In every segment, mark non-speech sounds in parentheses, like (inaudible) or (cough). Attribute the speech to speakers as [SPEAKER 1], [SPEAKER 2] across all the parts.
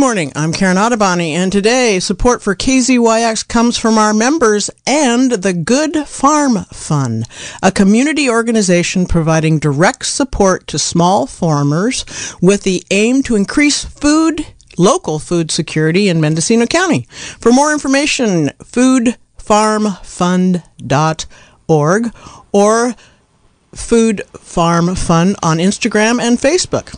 [SPEAKER 1] Good morning. I'm Karen Ottoboni, and today support for KZYX comes from our members and the Good Farm Fund, a community organization providing direct support to small farmers with the aim to increase food, local food security in Mendocino County. For more information, goodfarmfund.org or Good Farm Fund on Instagram and Facebook.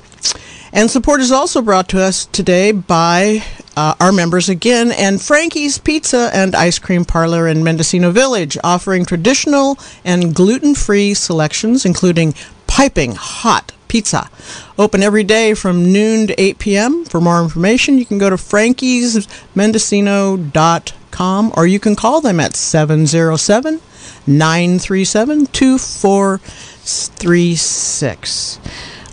[SPEAKER 1] And support is also brought to us today by uh, our members again and Frankie's Pizza and Ice Cream Parlor in Mendocino Village, offering traditional and gluten free selections, including piping hot pizza. Open every day from noon to 8 p.m. For more information, you can go to frankiesmendocino.com or you can call them at 707 937 2436.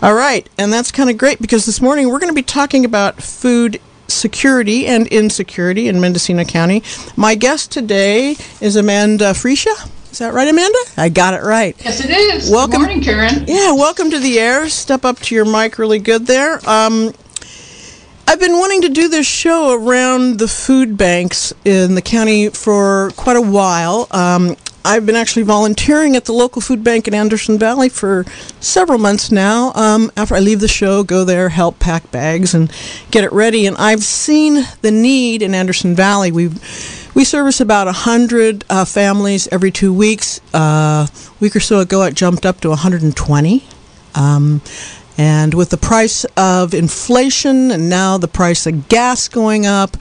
[SPEAKER 1] All right, and that's kind of great because this morning we're going to be talking about food security and insecurity in Mendocino County. My guest today is Amanda Freesia. Is that right, Amanda? I got it right.
[SPEAKER 2] Yes, it is.
[SPEAKER 1] Welcome,
[SPEAKER 2] Good morning, Karen.
[SPEAKER 1] Yeah, welcome to the air. Step up to your mic really good there. Um, I've been wanting to do this show around the food banks in the county for quite a while. Um, I've been actually volunteering at the local food bank in Anderson Valley for several months now. Um, after I leave the show, go there, help pack bags, and get it ready. And I've seen the need in Anderson Valley. We we service about a hundred uh, families every two weeks. Uh, a week or so ago, it jumped up to 120. Um, and with the price of inflation and now the price of gas going up,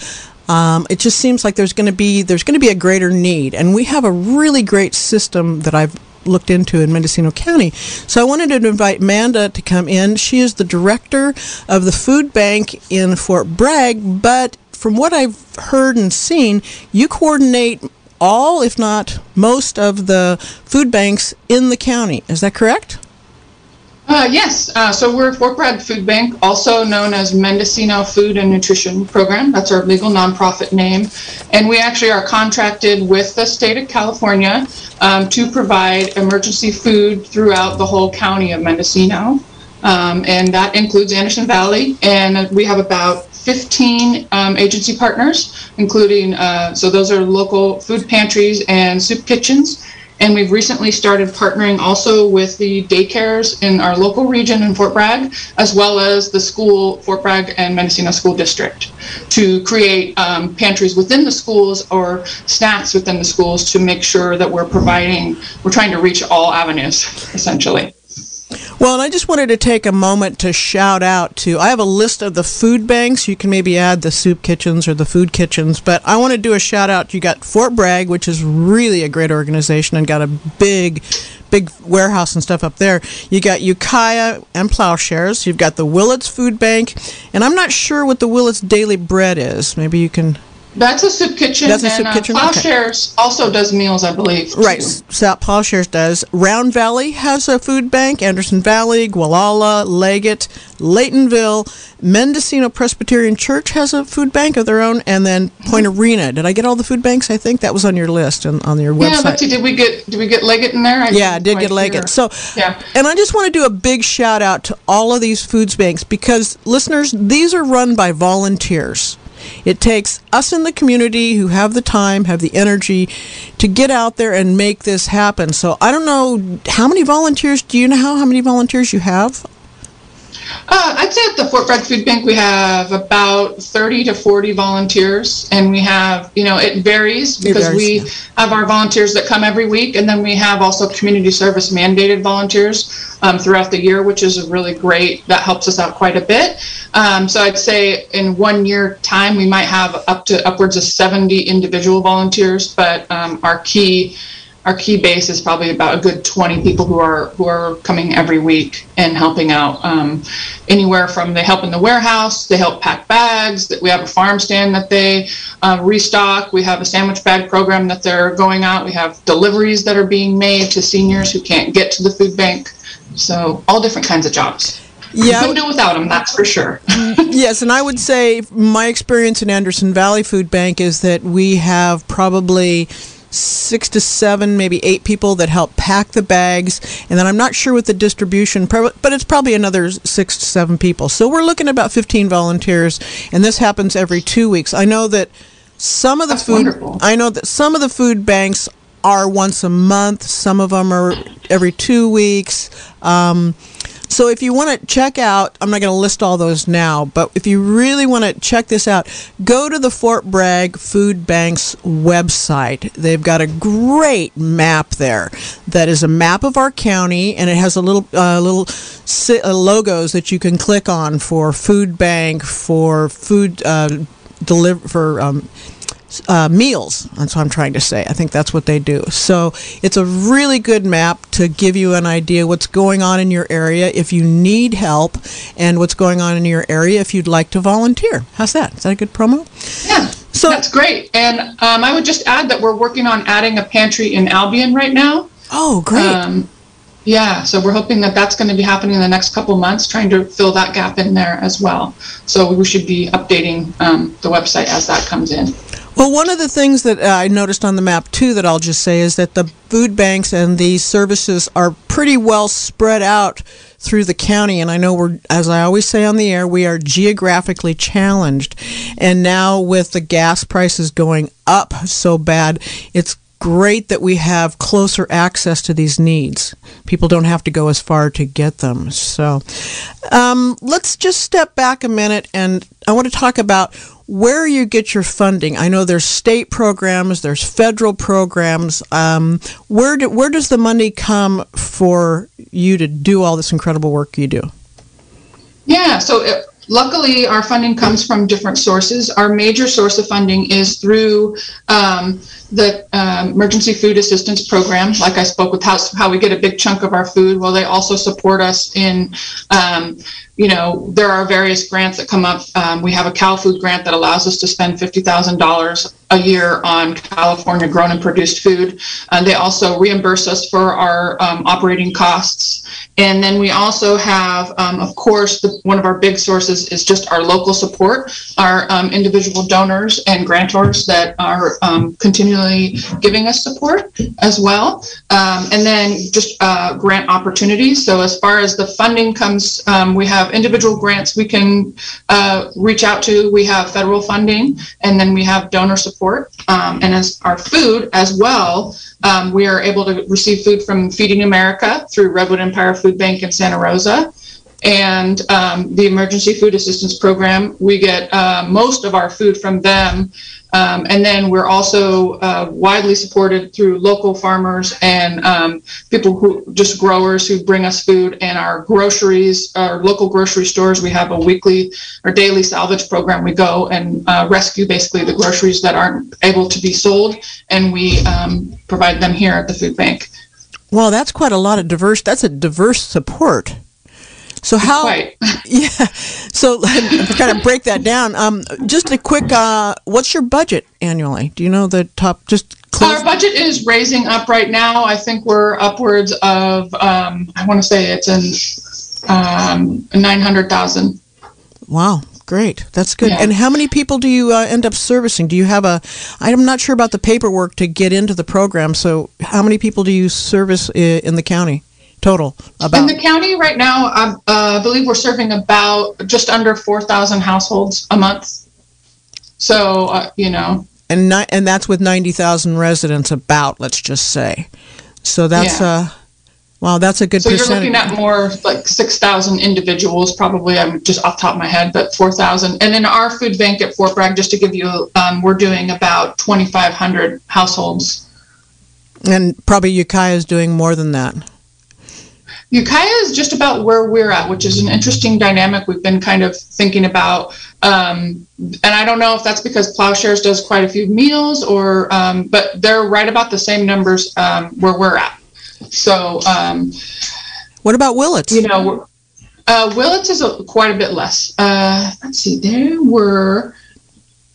[SPEAKER 1] um, it just seems like there's going to be there's going to be a greater need, and we have a really great system that I've looked into in Mendocino County. So I wanted to invite Amanda to come in. She is the director of the food bank in Fort Bragg, but from what I've heard and seen, you coordinate all, if not most, of the food banks in the county. Is that correct?
[SPEAKER 2] Uh, yes, uh, so we're Fort Bragg Food Bank, also known as Mendocino Food and Nutrition Program. That's our legal nonprofit name. And we actually are contracted with the state of California um, to provide emergency food throughout the whole county of Mendocino. Um, and that includes Anderson Valley. And we have about 15 um, agency partners, including, uh, so those are local food pantries and soup kitchens. And we've recently started partnering also with the daycares in our local region in Fort Bragg, as well as the school, Fort Bragg and Mendocino School District, to create um, pantries within the schools or snacks within the schools to make sure that we're providing, we're trying to reach all avenues, essentially.
[SPEAKER 1] Well, and I just wanted to take a moment to shout out to. I have a list of the food banks. You can maybe add the soup kitchens or the food kitchens, but I want to do a shout out. You got Fort Bragg, which is really a great organization and got a big, big warehouse and stuff up there. You got Ukiah and Plowshares. You've got the Willits Food Bank, and I'm not sure what the Willits Daily Bread is. Maybe you can
[SPEAKER 2] That's a soup kitchen.
[SPEAKER 1] That's a
[SPEAKER 2] and,
[SPEAKER 1] soup
[SPEAKER 2] uh,
[SPEAKER 1] kitchen? Okay.
[SPEAKER 2] Plowshares also does meals, I believe.
[SPEAKER 1] Right, South Plowshares does. Round Valley has a food bank. Anderson Valley, Gualala, Leggett, Laytonville, Mendocino Presbyterian Church has a food bank of their own, and then Point Arena. Did I get all the food banks? I think that was on your list and on your website. Yeah.
[SPEAKER 2] Betsy, did we get did we get Leggett in there? I
[SPEAKER 1] Yeah, I did get Leggett.
[SPEAKER 2] hear.
[SPEAKER 1] So,
[SPEAKER 2] Yeah.
[SPEAKER 1] and I just want to do a big shout out to all of these foods banks because listeners, these are run by volunteers. It takes us in the community who have the time, have the energy to get out there and make this happen. So I don't know how many volunteers. Do you know how, how many volunteers you have?
[SPEAKER 2] Uh, I'd say at the Fort Bragg Food Bank we have about 30 to 40 volunteers, and we have, you know, it varies because
[SPEAKER 1] varies,
[SPEAKER 2] we
[SPEAKER 1] yeah.
[SPEAKER 2] have our volunteers that come every week, and then we have also community service mandated volunteers um, throughout the year, which is really great. That helps us out quite a bit. Um, so I'd say in one year time we might have up to upwards of 70 individual volunteers, but um, our key our key base is probably about a good 20 people who are who are coming every week and helping out um, anywhere from they help in the warehouse they help pack bags that we have a farm stand that they uh, restock we have a sandwich bag program that they're going out we have deliveries that are being made to seniors who can't get to the food bank so all different kinds of jobs
[SPEAKER 1] Yeah.
[SPEAKER 2] couldn't do without them that's for sure
[SPEAKER 1] Yes, and I would say my experience in Anderson Valley Food Bank is that we have probably six to seven, maybe eight people that help pack the bags, and then I'm not sure with the distribution, but it's probably another six to seven people. So we're looking at about 15 volunteers, and this happens every two weeks. I know that some of the
[SPEAKER 2] That's
[SPEAKER 1] food
[SPEAKER 2] wonderful.
[SPEAKER 1] I know that some of the food banks are once a month. Some of them are every two weeks. Um, so if you want to check out, I'm not going to list all those now, but if you really want to check this out, go to the Fort Bragg Food Bank's website. They've got a great map there that is a map of our county, and it has a little uh, little si- uh, logos that you can click on for food bank, for food uh, deliver for. Um, uh, meals. That's what I'm trying to say. I think that's what they do. So it's a really good map to give you an idea what's going on in your area if you need help and what's going on in your area if you'd like to volunteer. How's that? Is that a good promo?
[SPEAKER 2] Yeah,
[SPEAKER 1] So-
[SPEAKER 2] that's great. And um, I would just add that we're working on adding a pantry in Albion right now.
[SPEAKER 1] Oh, great.
[SPEAKER 2] Um, yeah, so we're hoping that that's going to be happening in the next couple months, trying to fill that gap in there as well. So we should be updating um, the website as that comes in.
[SPEAKER 1] Well, one of the things that uh, I noticed on the map too that I'll just say is that the food banks and these services are pretty well spread out through the county. And I know we're, as I always say on the air, we are geographically challenged. And now with the gas prices going up so bad, it's great that we have closer access to these needs. People don't have to go as far to get them. So um, let's just step back a minute and I want to talk about where you get your funding. I know there's state programs, there's federal programs. Um, where do, where does the money come for you to do all this incredible work you do?
[SPEAKER 2] Yeah, so it, luckily our funding comes from different sources. Our major source of funding is through um, the um, Emergency Food Assistance Program. Like I spoke with how, how we get a big chunk of our food. Well, they also support us in, um, you know, there are various grants that come up. Um, we have a Cal Food grant that allows us to spend $50,000 a year on California grown and produced food. Uh, they also reimburse us for our um, operating costs. And then we also have, um, of course, the, one of our big sources is just our local support, our um, individual donors and grantors that are um, continually giving us support as well. Um, and then just uh, grant opportunities. So as far as the funding comes, um, we have individual grants we can uh, reach out to. We have federal funding, and then we have donor support. Um, and as our food as well, um, we are able to receive food from Feeding America through Redwood Empire Food Bank in Santa Rosa. And um, the Emergency Food Assistance Program, we get uh, most of our food from them. Um, and then we're also uh, widely supported through local farmers and um, people who just growers who bring us food and our groceries, our local grocery stores. We have a weekly or daily salvage program. We go and uh, rescue basically the groceries that aren't able to be sold, and we um, provide them here at the food bank.
[SPEAKER 1] Well, that's quite a lot of diverse. That's a diverse support. So how?
[SPEAKER 2] Quite. (laughs)
[SPEAKER 1] Yeah. So (laughs) kind of break that down. Um, just a quick. Uh, what's your budget annually? Do you know the top? Just close.
[SPEAKER 2] Our budget is raising up right now. I think we're upwards of, um, I want to say it's in um, 900,000.
[SPEAKER 1] Wow, great. That's good.
[SPEAKER 2] Yeah.
[SPEAKER 1] And how many people do you uh, end up servicing? Do you have a? I'm not sure about the paperwork to get into the program. So how many people do you service in the county total? About In
[SPEAKER 2] the county right now, I uh, believe we're serving about just under 4,000 households a month. So, uh, you know,
[SPEAKER 1] and ni- and that's with ninety thousand residents. About let's just say. So that's
[SPEAKER 2] Yeah.
[SPEAKER 1] uh, wow, that's a good
[SPEAKER 2] so you're
[SPEAKER 1] percentage.
[SPEAKER 2] looking at more like 6,000 individuals, probably. I'm just off the top of my head, but 4,000. And then our food bank at Fort Bragg, just to give you, um, we're doing about 2,500 households.
[SPEAKER 1] and probably Ukiah is doing more than that.
[SPEAKER 2] Ukiah is just about where we're at, which is an interesting dynamic we've been kind of thinking about. Um, and I don't know if that's because Plowshares does quite a few meals or, um, but they're right about the same numbers um, where we're at. So, um,
[SPEAKER 1] What about Willits?
[SPEAKER 2] you know, uh, Willits is a, quite a bit less. Uh, let's see, there were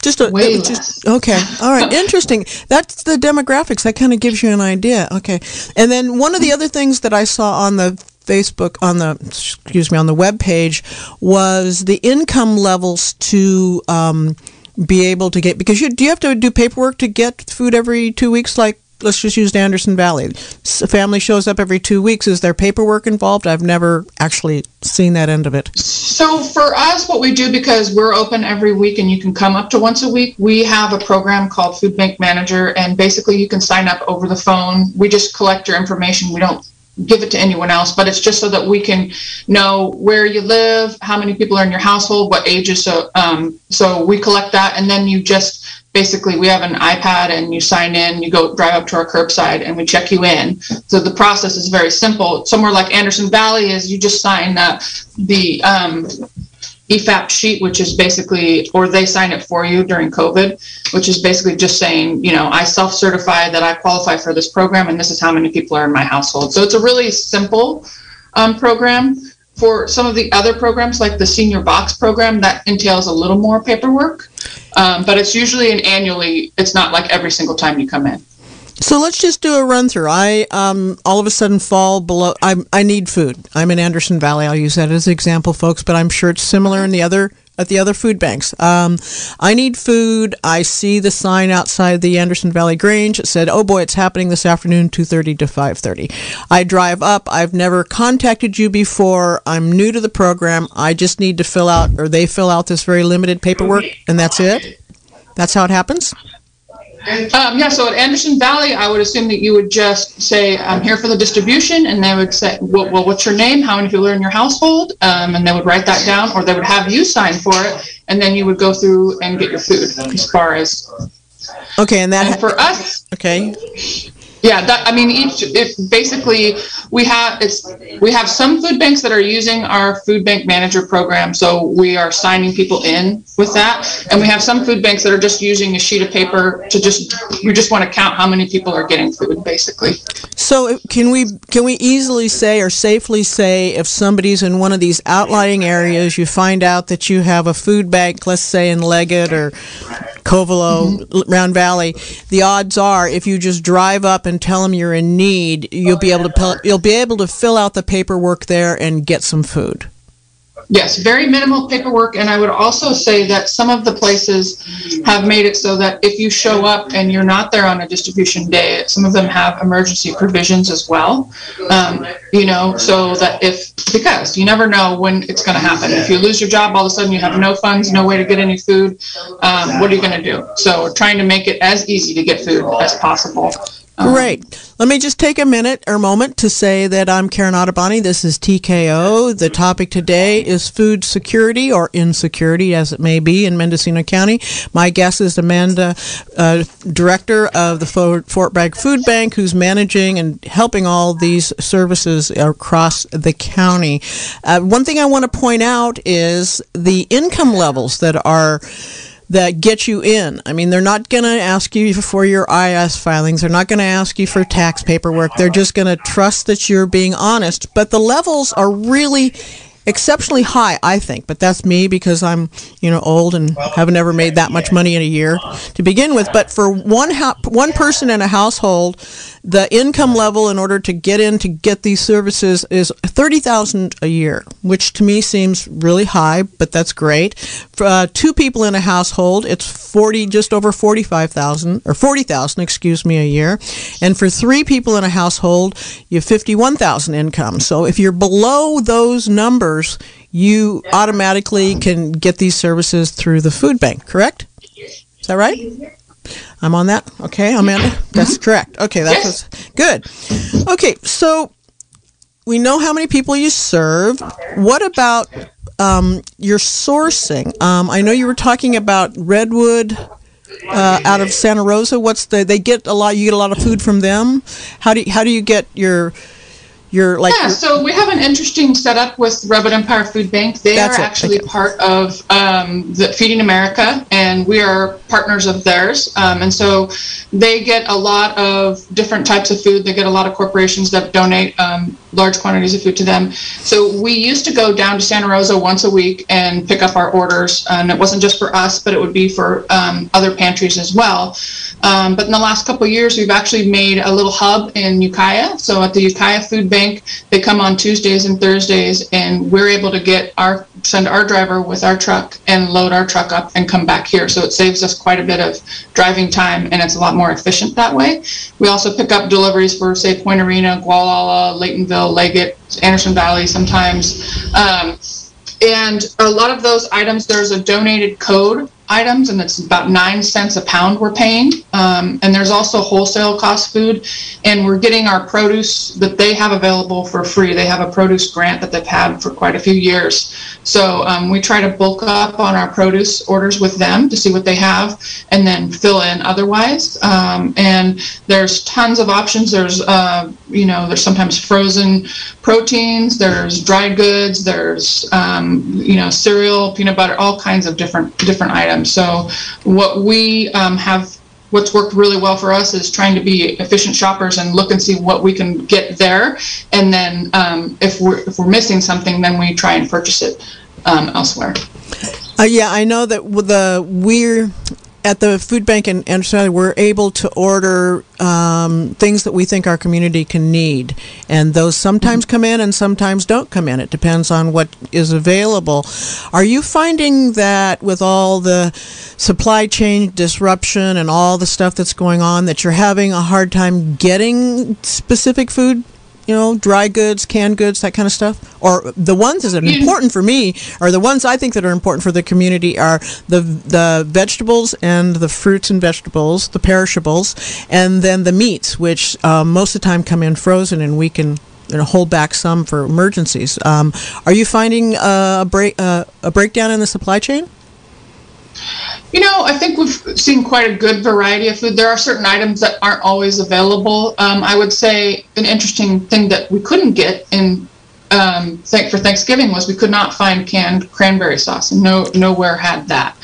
[SPEAKER 1] Just a
[SPEAKER 2] way
[SPEAKER 1] it- just okay. All right, (laughs) interesting. That's the demographics. That kind of gives you an idea. Okay, and then one of the other things that I saw on the Facebook on the excuse me on the web page was the income levels to um, be able to get because you do you have to do paperwork to get food every two weeks like let's just use Anderson Valley. A family shows up every two weeks. Is there paperwork involved? I've never actually seen that end of it.
[SPEAKER 2] So for us, what we do because we're open every week and you can come up to once a week, we have a program called Food Bank Manager, and basically you can sign up over the phone. We just collect your information. We don't give it to anyone else, but it's just so that we can know where you live, how many people are in your household, what ages. So, um, so we collect that, and then you just basically we have an iPad and you sign in, you go drive up to our curbside, and we check you in. So the process is very simple. Somewhere like Anderson Valley is you just sign uh, the um, EFAP sheet, which is basically, or they sign it for you during COVID, which is basically just saying, you know, I self certify that I qualify for this program and this is how many people are in my household. So it's a really simple um, program. For some of the other programs, like the senior box program, that entails a little more paperwork, um, but it's usually an annually, it's not like every single time you come in.
[SPEAKER 1] So let's just do a run through. I um, all of a sudden fall below. I I need food. I'm in Anderson Valley. I'll use that as an example, folks. But I'm sure it's similar in the other at the other food banks. Um, I need food. I see the sign outside the Anderson Valley Grange. It said, "Oh boy, it's happening this afternoon, 2:30 to 5:30." I drive up. I've never contacted you before. I'm new to the program. I just need to fill out, or they fill out this very limited paperwork, and that's it. That's how it happens.
[SPEAKER 2] Um, yeah, so at Anderson Valley, I would assume that you would just say, I'm here for the distribution, and they would say, well, well what's your name? How many people are in your household? Um, and they would write that down, or they would have you sign for it, and then you would go through and get your food as far as.
[SPEAKER 1] Okay, and that.
[SPEAKER 2] And for us.
[SPEAKER 1] Okay.
[SPEAKER 2] Yeah, that, I mean, each it basically we have it's we have some food banks that are using our food bank manager program, so we are signing people in with that, and we have some food banks that are just using a sheet of paper to just you just want to count how many people are getting food, basically.
[SPEAKER 1] So can we can we easily say or safely say if somebody's in one of these outlying areas, you find out that you have a food bank, let's say in Leggett or Covelo, mm-hmm. Round Valley, the odds are if you just drive up and tell them you're in need, you'll be able to you'll be able to fill out the paperwork there and get some food.
[SPEAKER 2] Yes, very minimal paperwork. And I would also say that some of the places have made it so that if you show up and you're not there on a distribution day, some of them have emergency provisions as well. Um, you know, so that if, because you never know when it's going to happen. If you lose your job, all of a sudden you have no funds, no way to get any food, um, what are you going to do? So we're trying to make it as easy to get food as possible.
[SPEAKER 1] Great. Let me just take a minute or moment to say that I'm Karen Ottoboni. This is TKO. The topic today is food security or insecurity, as it may be, in Mendocino County. My guest is Amanda, uh, director of the Fort Bragg Food Bank, who's managing and helping all these services across the county. Uh, one thing I want to point out is the income levels that are that get you in. I mean, they're not going to ask you for your IRS filings. They're not going to ask you for tax paperwork. They're just going to trust that you're being honest. But the levels are really exceptionally high, I think. But that's me because I'm, you know, old and haven't ever made that much money in a year to begin with. But for one ha- one person in a household, the income level in order to get in to get these services is thirty thousand a year, which to me seems really high, but that's great. For uh, two people in a household, it's forty, just over forty-five thousand or forty thousand, excuse me, a year, and for three people in a household, you have fifty-one thousand income. So if you're below those numbers, you automatically can get these services through the food bank. Correct? Is that right? I'm on that. Okay, Amanda? That's correct. Okay, that's good. Okay, so we know how many people you serve. What about um, your sourcing? Um, I know you were talking about Redwood. Uh, out of Santa Rosa, what's the? They get a lot. You get a lot of food from them. How do you, how do you get your you're like
[SPEAKER 2] yeah so we have an interesting setup with redwood empire food bank. They are actually okay. part of um, the feeding america and we are partners of theirs. Um, and so they get a lot of different types of food. They get a lot of corporations that donate um, large quantities of food to them so we used to go down to santa rosa once a week and pick up our orders and it wasn't just for us but it would be for um, other pantries as well um, but in the last couple years we've actually made a little hub in ukiah so at the ukiah food bank Bank. They come on Tuesdays and Thursdays, and we're able to get our send our driver with our truck and load our truck up and come back here. So it saves us quite a bit of driving time and it's a lot more efficient that way. We also pick up deliveries for, say, Point Arena, Gualala, Laytonville, Leggett, Anderson Valley sometimes. Um, and a lot of those items, there's a donated code items, and it's about nine cents a pound we're paying. Um, and there's also wholesale cost food, and we're getting our produce that they have available for free. They have a produce grant that they've had for quite a few years. So um, we try to bulk up on our produce orders with them to see what they have, and then fill in otherwise. Um, and there's tons of options. There's uh, you know there's sometimes frozen proteins. There's dry goods. There's um, you know cereal, peanut butter, all kinds of different different items. So what we um, have what's worked really well for us is trying to be efficient shoppers and look and see what we can get there. And then um, if we're if we're missing something then we try and purchase it um, elsewhere.
[SPEAKER 1] Uh, yeah i know that the we're at the food bank in Anderson, we're able to order um, things that we think our community can need, and those sometimes come in and sometimes don't come in. It depends on what is available. Are you finding that with all the supply chain disruption and all the stuff that's going on, that you're having a hard time getting specific food you know, dry goods, canned goods, that kind of stuff? Or the ones that are important for me, or the ones I think that are important for the community are the the vegetables and the fruits and vegetables, the perishables, and then the meats, which um, most of the time come in frozen, and we can you know, hold back some for emergencies. Um, are you finding a break uh, a breakdown in the supply chain?
[SPEAKER 2] You know, I think we've seen quite a good variety of food. There are certain items that aren't always available. Um, I would say an interesting thing that we couldn't get in um, for Thanksgiving was we could not find canned cranberry sauce, and no nowhere had that.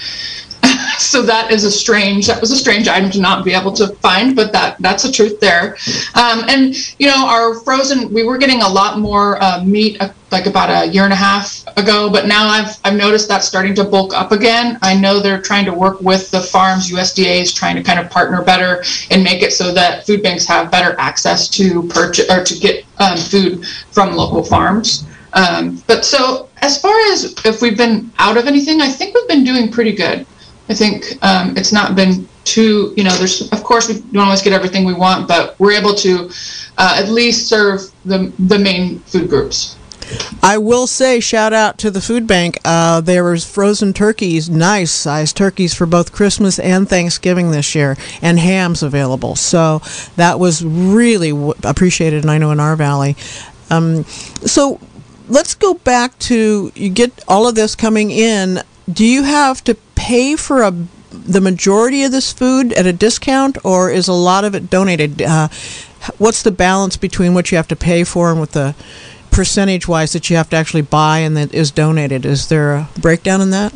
[SPEAKER 2] So that is a strange that was a strange item to not be able to find but that that's the truth there. Um, and you know our frozen we were getting a lot more uh, meat uh, like about a year and a half ago but now i've i've noticed that starting to bulk up again. I know they're trying to work with the farms usda is trying to kind of partner better and make it so that food banks have better access to purchase or to get um, food from local farms. Um, but so as far as if we've been out of anything i think we've been doing pretty good I think um, it's not been too, you know, there's, of course, we don't always get everything we want, but we're able to uh, at least serve the, the main food groups.
[SPEAKER 1] I will say, shout out to the food bank. Uh, there was frozen turkeys, nice sized turkeys for both Christmas and Thanksgiving this year, and hams available. So that was really w- appreciated, and I know in our valley. Um, so let's go back to you get all of this coming in. Do you have to pay for a the majority of this food at a discount, or is a lot of it donated? Uh, what's the balance between what you have to pay for and what the percentage wise that you have to actually buy and that is donated? Is there a breakdown in that?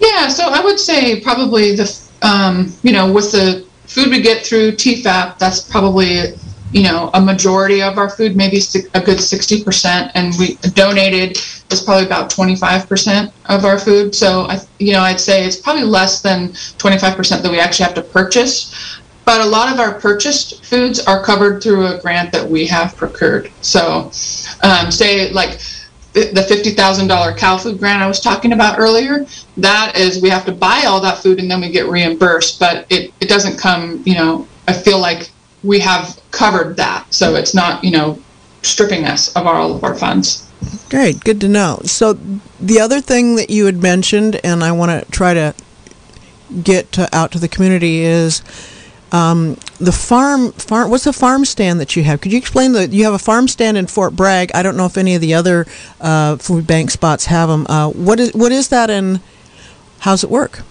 [SPEAKER 2] Yeah, so I would say probably the um, you know with the food we get through TEFAP, that's probably you know a majority of our food, maybe a good sixty percent, and we donated is probably about 25% of our food. So I, you know, I'd say it's probably less than 25% that we actually have to purchase. But a lot of our purchased foods are covered through a grant that we have procured. So, um, say like the $50,000 Cal Food grant I was talking about earlier, that is we have to buy all that food and then we get reimbursed, but it, it doesn't come, you know, I feel like we have covered that. So it's not, you know, stripping us of all of our funds.
[SPEAKER 1] Great, good to know. So, the other thing that you had mentioned, and I want to try to get to, out to the community, is um, the farm. Farm. What's the farm stand that you have? Could you explain that you have a farm stand in Fort Bragg? I don't know if any of the other uh, food bank spots have them. Uh, what is what is that, and how's it work?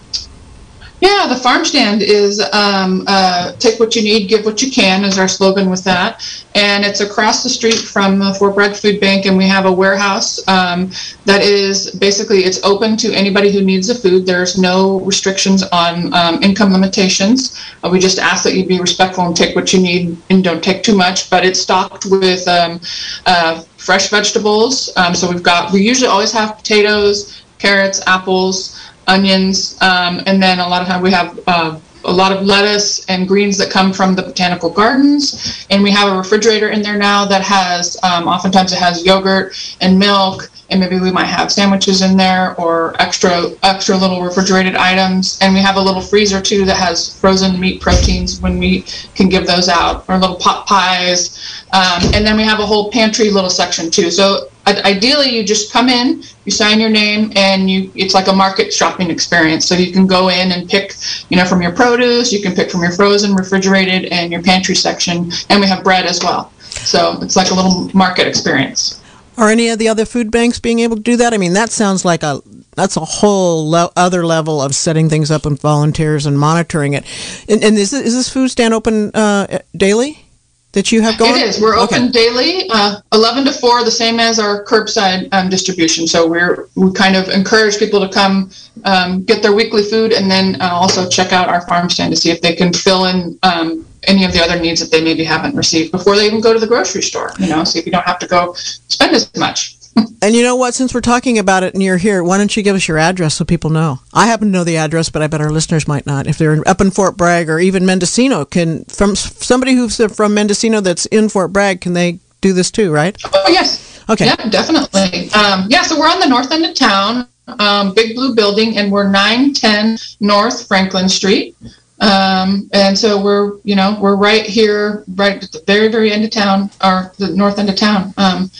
[SPEAKER 2] Yeah, the farm stand is um, uh, take what you need, give what you can, is our slogan with that. And it's across the street from the Fort Bragg Food Bank, and we have a warehouse um, that is basically it's open to anybody who needs the food. There's no restrictions on um, income limitations. Uh, we just ask that you be respectful and take what you need and don't take too much. But it's stocked with um, uh, fresh vegetables. Um, so we've got we usually always have potatoes, carrots, apples onions, um, and then a lot of time we have uh, a lot of lettuce and greens that come from the botanical gardens. And we have a refrigerator in there now that has, um, oftentimes it has yogurt and milk, and maybe we might have sandwiches in there or extra extra little refrigerated items. And we have a little freezer too that has frozen meat proteins when we can give those out, or little pot pies. Um, and then we have a whole pantry little section too. So ideally you just come in you sign your name and you it's like a market shopping experience. So you can go in and pick you know from your produce you can pick from your frozen refrigerated and your pantry section and we have bread as well. So it's like a little market experience.
[SPEAKER 1] Are any of the other food banks being able to do that? I mean that sounds like a that's a whole le- other level of setting things up and volunteers and monitoring it. And, and is, this, is this food stand open uh, daily that you have going?
[SPEAKER 2] It is. We're open okay. daily, uh, 11 to 4, the same as our curbside um, distribution. So we're we kind of encourage people to come um, get their weekly food and then uh, also check out our farm stand to see if they can fill in um, any of the other needs that they maybe haven't received before they even go to the grocery store. You know, see if you don't have to go spend as much.
[SPEAKER 1] And you know what? Since we're talking about it and you're here, why don't you give us your address so people know? I happen to know the address, but I bet our listeners might not. If they're up in Fort Bragg or even Mendocino, can from somebody who's from Mendocino that's in Fort Bragg, can they do this too? Right?
[SPEAKER 2] Oh yes. Okay. Yeah, definitely. Um, yeah, so we're on the north end of town, um, Big Blue Building, and we're 910 North Franklin Street. Um, and so we're, you know, we're right here, right at the very, very end of town, or the north end of town. Um,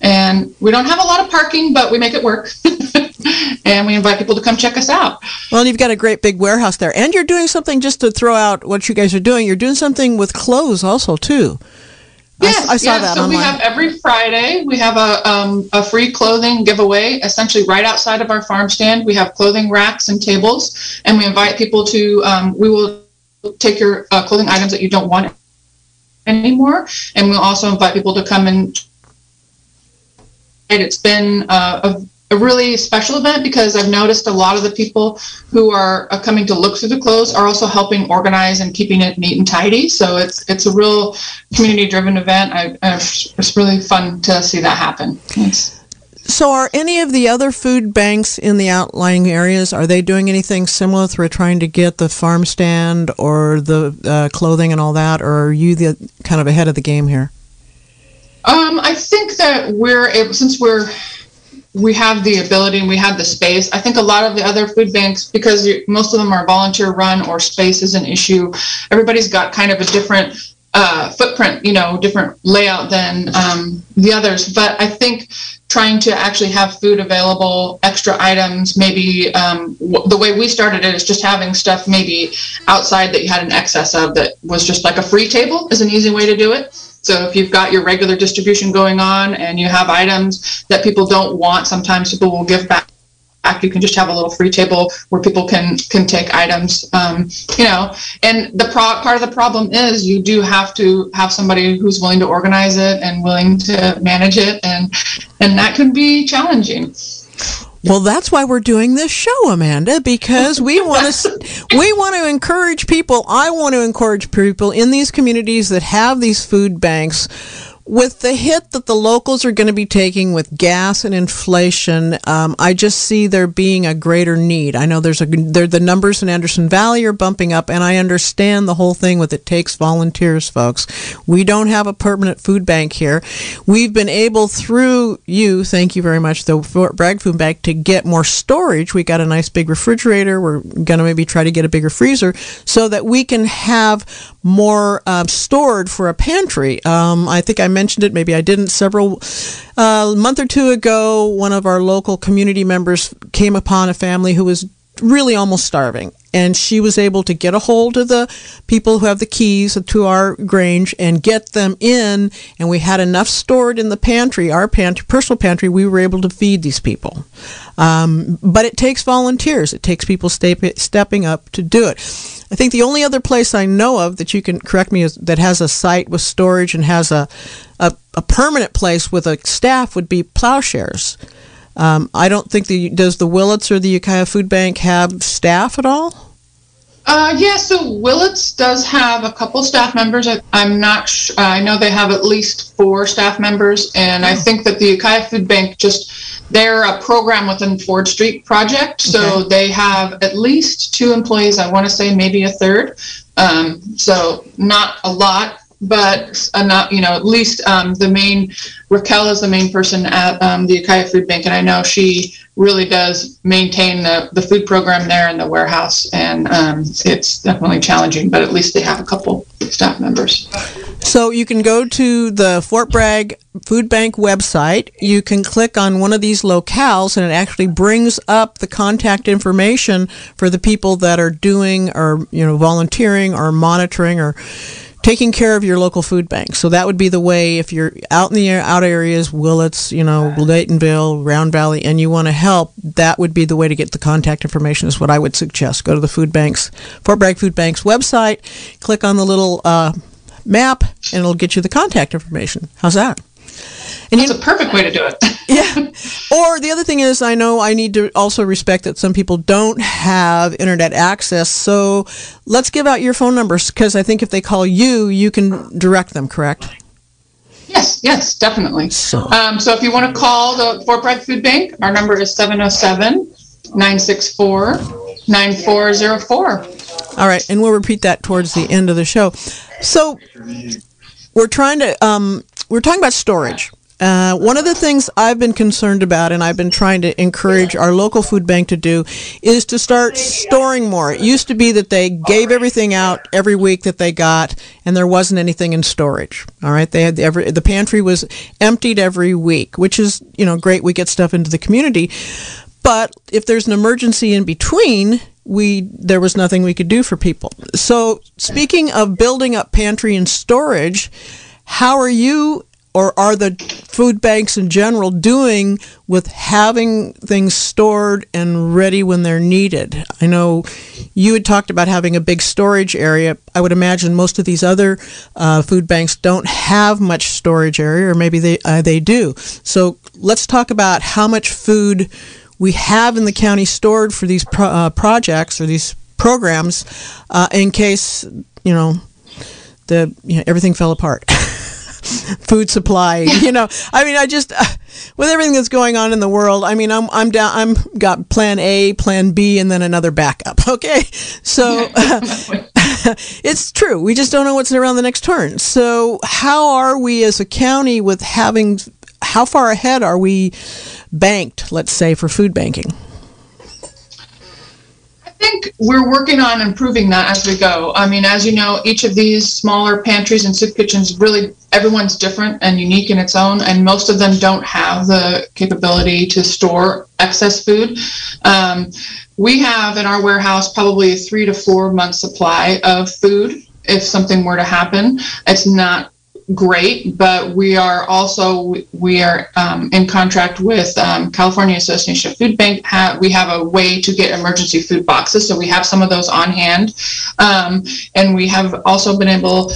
[SPEAKER 2] and we don't have a lot of parking, but we make it work. (laughs) and we invite people to come check us out.
[SPEAKER 1] Well, you've got a great big warehouse there, and you're doing something just to throw out what you guys are doing. You're doing something with clothes also too.
[SPEAKER 2] Yes, I, I saw that. So online. we have every Friday we have a um, a free clothing giveaway. Essentially, right outside of our farm stand, we have clothing racks and tables, and we invite people to. Um, we will take your uh, clothing items that you don't want anymore, and we'll also invite people to come and it's been uh, a, a, really special event because I've noticed a lot of the people who are coming to look through the clothes are also helping organize and keeping it neat and tidy. So it's it's a real community-driven event. I, I, it's really fun to see that happen. It's,
[SPEAKER 1] so, are any of the other food banks in the outlying areas are they doing anything similar through trying to get the farm stand or the uh, clothing and all that, or are you the kind of ahead of the game here?
[SPEAKER 2] Um, I think that we're able, since we're we have the ability and we have the space. I think a lot of the other food banks, because most of them are volunteer run or space is an issue, everybody's got kind of a different uh, footprint, you know, different layout than um, the others. But I think trying to actually have food available, extra items, maybe um, w- the way we started it is just having stuff maybe outside that you had an excess of that was just like a free table is an easy way to do it. So if you've got your regular distribution going on and you have items that people don't want, sometimes people will give back. You can just have a little free table where people can can take items, um, you know. And the pro- part of the problem is you do have to have somebody who's willing to organize it and willing to manage it, and and that can be challenging.
[SPEAKER 1] Well, that's why we're doing this show, Amanda, because we want to (laughs) we want to encourage people. I want to encourage people in these communities that have these food banks with the hit that the locals are going to be taking with gas and inflation, um, I just see there being a greater need. I know there's a there, the numbers in Anderson Valley are bumping up, and I understand the whole thing with it takes volunteers, folks. We don't have a permanent food bank here. We've been able through you, thank you very much, the Fort Bragg Food Bank, to get more storage. We got a nice big refrigerator. We're going to maybe try to get a bigger freezer so that we can have more uh, stored for a pantry. Um, I think I mentioned it, maybe I didn't. Several uh, a month or two ago, one of our local community members came upon a family who was really almost starving and she was able to get a hold of the people who have the keys to our grange and get them in and we had enough stored in the pantry our pantry personal pantry we were able to feed these people um, but it takes volunteers it takes people step, stepping up to do it i think the only other place i know of that you can correct me is, that has a site with storage and has a, a, a permanent place with a staff would be plowshares um, I don't think the does the Willits or the Ukiah Food Bank have staff at all.
[SPEAKER 2] Uh, yeah, so Willits does have a couple staff members. I, I'm not. Sh- I know they have at least four staff members, and I think that the Ukiah Food Bank just they're a program within Ford Street project, so
[SPEAKER 1] Okay.
[SPEAKER 2] they have at least two employees. I want to say maybe a third. Um, so not a lot, but enough. You know, at least um, the main Raquel is the main person at um, the Ukiah Food Bank, and I know she really does maintain the, the food program there in the warehouse, and um, it's definitely challenging, but at least they have a couple staff members.
[SPEAKER 1] So you can go to the Fort Bragg Food Bank website. You can click on one of these locales, and it actually brings up the contact information for the people that are doing or you know volunteering or monitoring or taking care of your local food bank. So that would be the way if you're out in the out areas, Willits, you know, Laytonville, Round Valley, and you want to help, that would be the way to get the contact information. Is what I would suggest. Go to the food banks, Fort Bragg Food Bank's website, click on the little uh, map, and it'll get you the contact information. How's that? And you,
[SPEAKER 2] a perfect way to do it. (laughs)
[SPEAKER 1] yeah. (laughs) Or the other thing is, I know I need to also respect that some people don't have internet access. So let's give out your phone numbers because I think if they call you, you can direct them. Correct?
[SPEAKER 2] Yes, yes, definitely.
[SPEAKER 1] So-
[SPEAKER 2] um, so if you want to call the Fort Bragg Food Bank, our number is 707 964 9404.
[SPEAKER 1] All right, and we'll repeat that towards the end of the show. So we're trying to um, we're talking about storage. Uh, one of the things I've been concerned about, and I've been trying to encourage our local food bank to do, is to start storing more. It used to be that they gave everything out every week that they got, and there wasn't anything in storage. All right, they had every the pantry was emptied every week, which is you know great. We get stuff into the community, but if there's an emergency in between, we there was nothing we could do for people. So speaking of building up pantry and storage, how are you or are the food banks in general doing with having things stored and ready when they're needed? I know you had talked about having a big storage area. I would imagine most of these other uh, food banks don't have much storage area, or maybe they uh, they do. So let's talk about how much food we have in the county stored for these pro- uh, projects or these programs uh, in case you know the you know, everything fell apart. (laughs) Food supply, (laughs) you know. I mean, I just uh, with everything that's going on in the world. I mean, I'm I'm down. I'm got Plan A, Plan B, and then another backup. (laughs) Okay, so uh, (laughs) it's true. We just don't know what's around the next turn. So, how are we as a county with having? How far ahead are we banked? Let's say for food banking.
[SPEAKER 2] I think we're working on improving that as we go. I mean, as you know, each of these smaller pantries and soup kitchens really everyone's different and unique in its own, and most of them don't have the capability to store excess food. Um, we have in our warehouse probably a three to four month supply of food if something were to happen. It's not great, but we are also we are um, in contract with um, California Association of Food Bank. Ha- we have a way to get emergency food boxes, so we have some of those on hand, um, and we have also been able,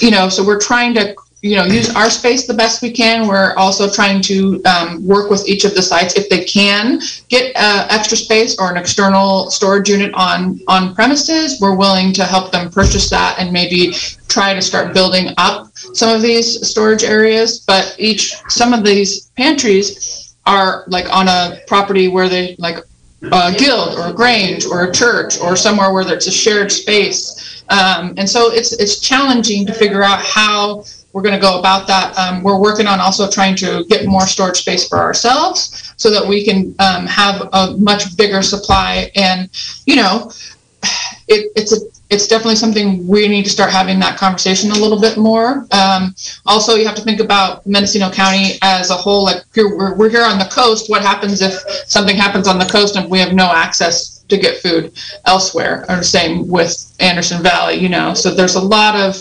[SPEAKER 2] you know, so we're trying to you know use our space the best we can. We're also trying to um, work with each of the sites. If they can get uh, extra space or an external storage unit on on premises we're willing to help them purchase that and maybe try to start building up some of these storage areas. But each some of these pantries are like on a property where they like a guild or a grange or a church or somewhere where it's a shared space um, and so it's it's challenging to figure out how we're going to go about that. Um, we're working on also trying to get more storage space for ourselves so that we can um, have a much bigger supply. And you know, it, it's a it's definitely something we need to start having that conversation a little bit more. Um, also, you have to think about Mendocino County as a whole. Like we're, we're here on the coast. What happens if something happens on the coast and we have no access to get food elsewhere? Or same with Anderson Valley, you know. So there's a lot of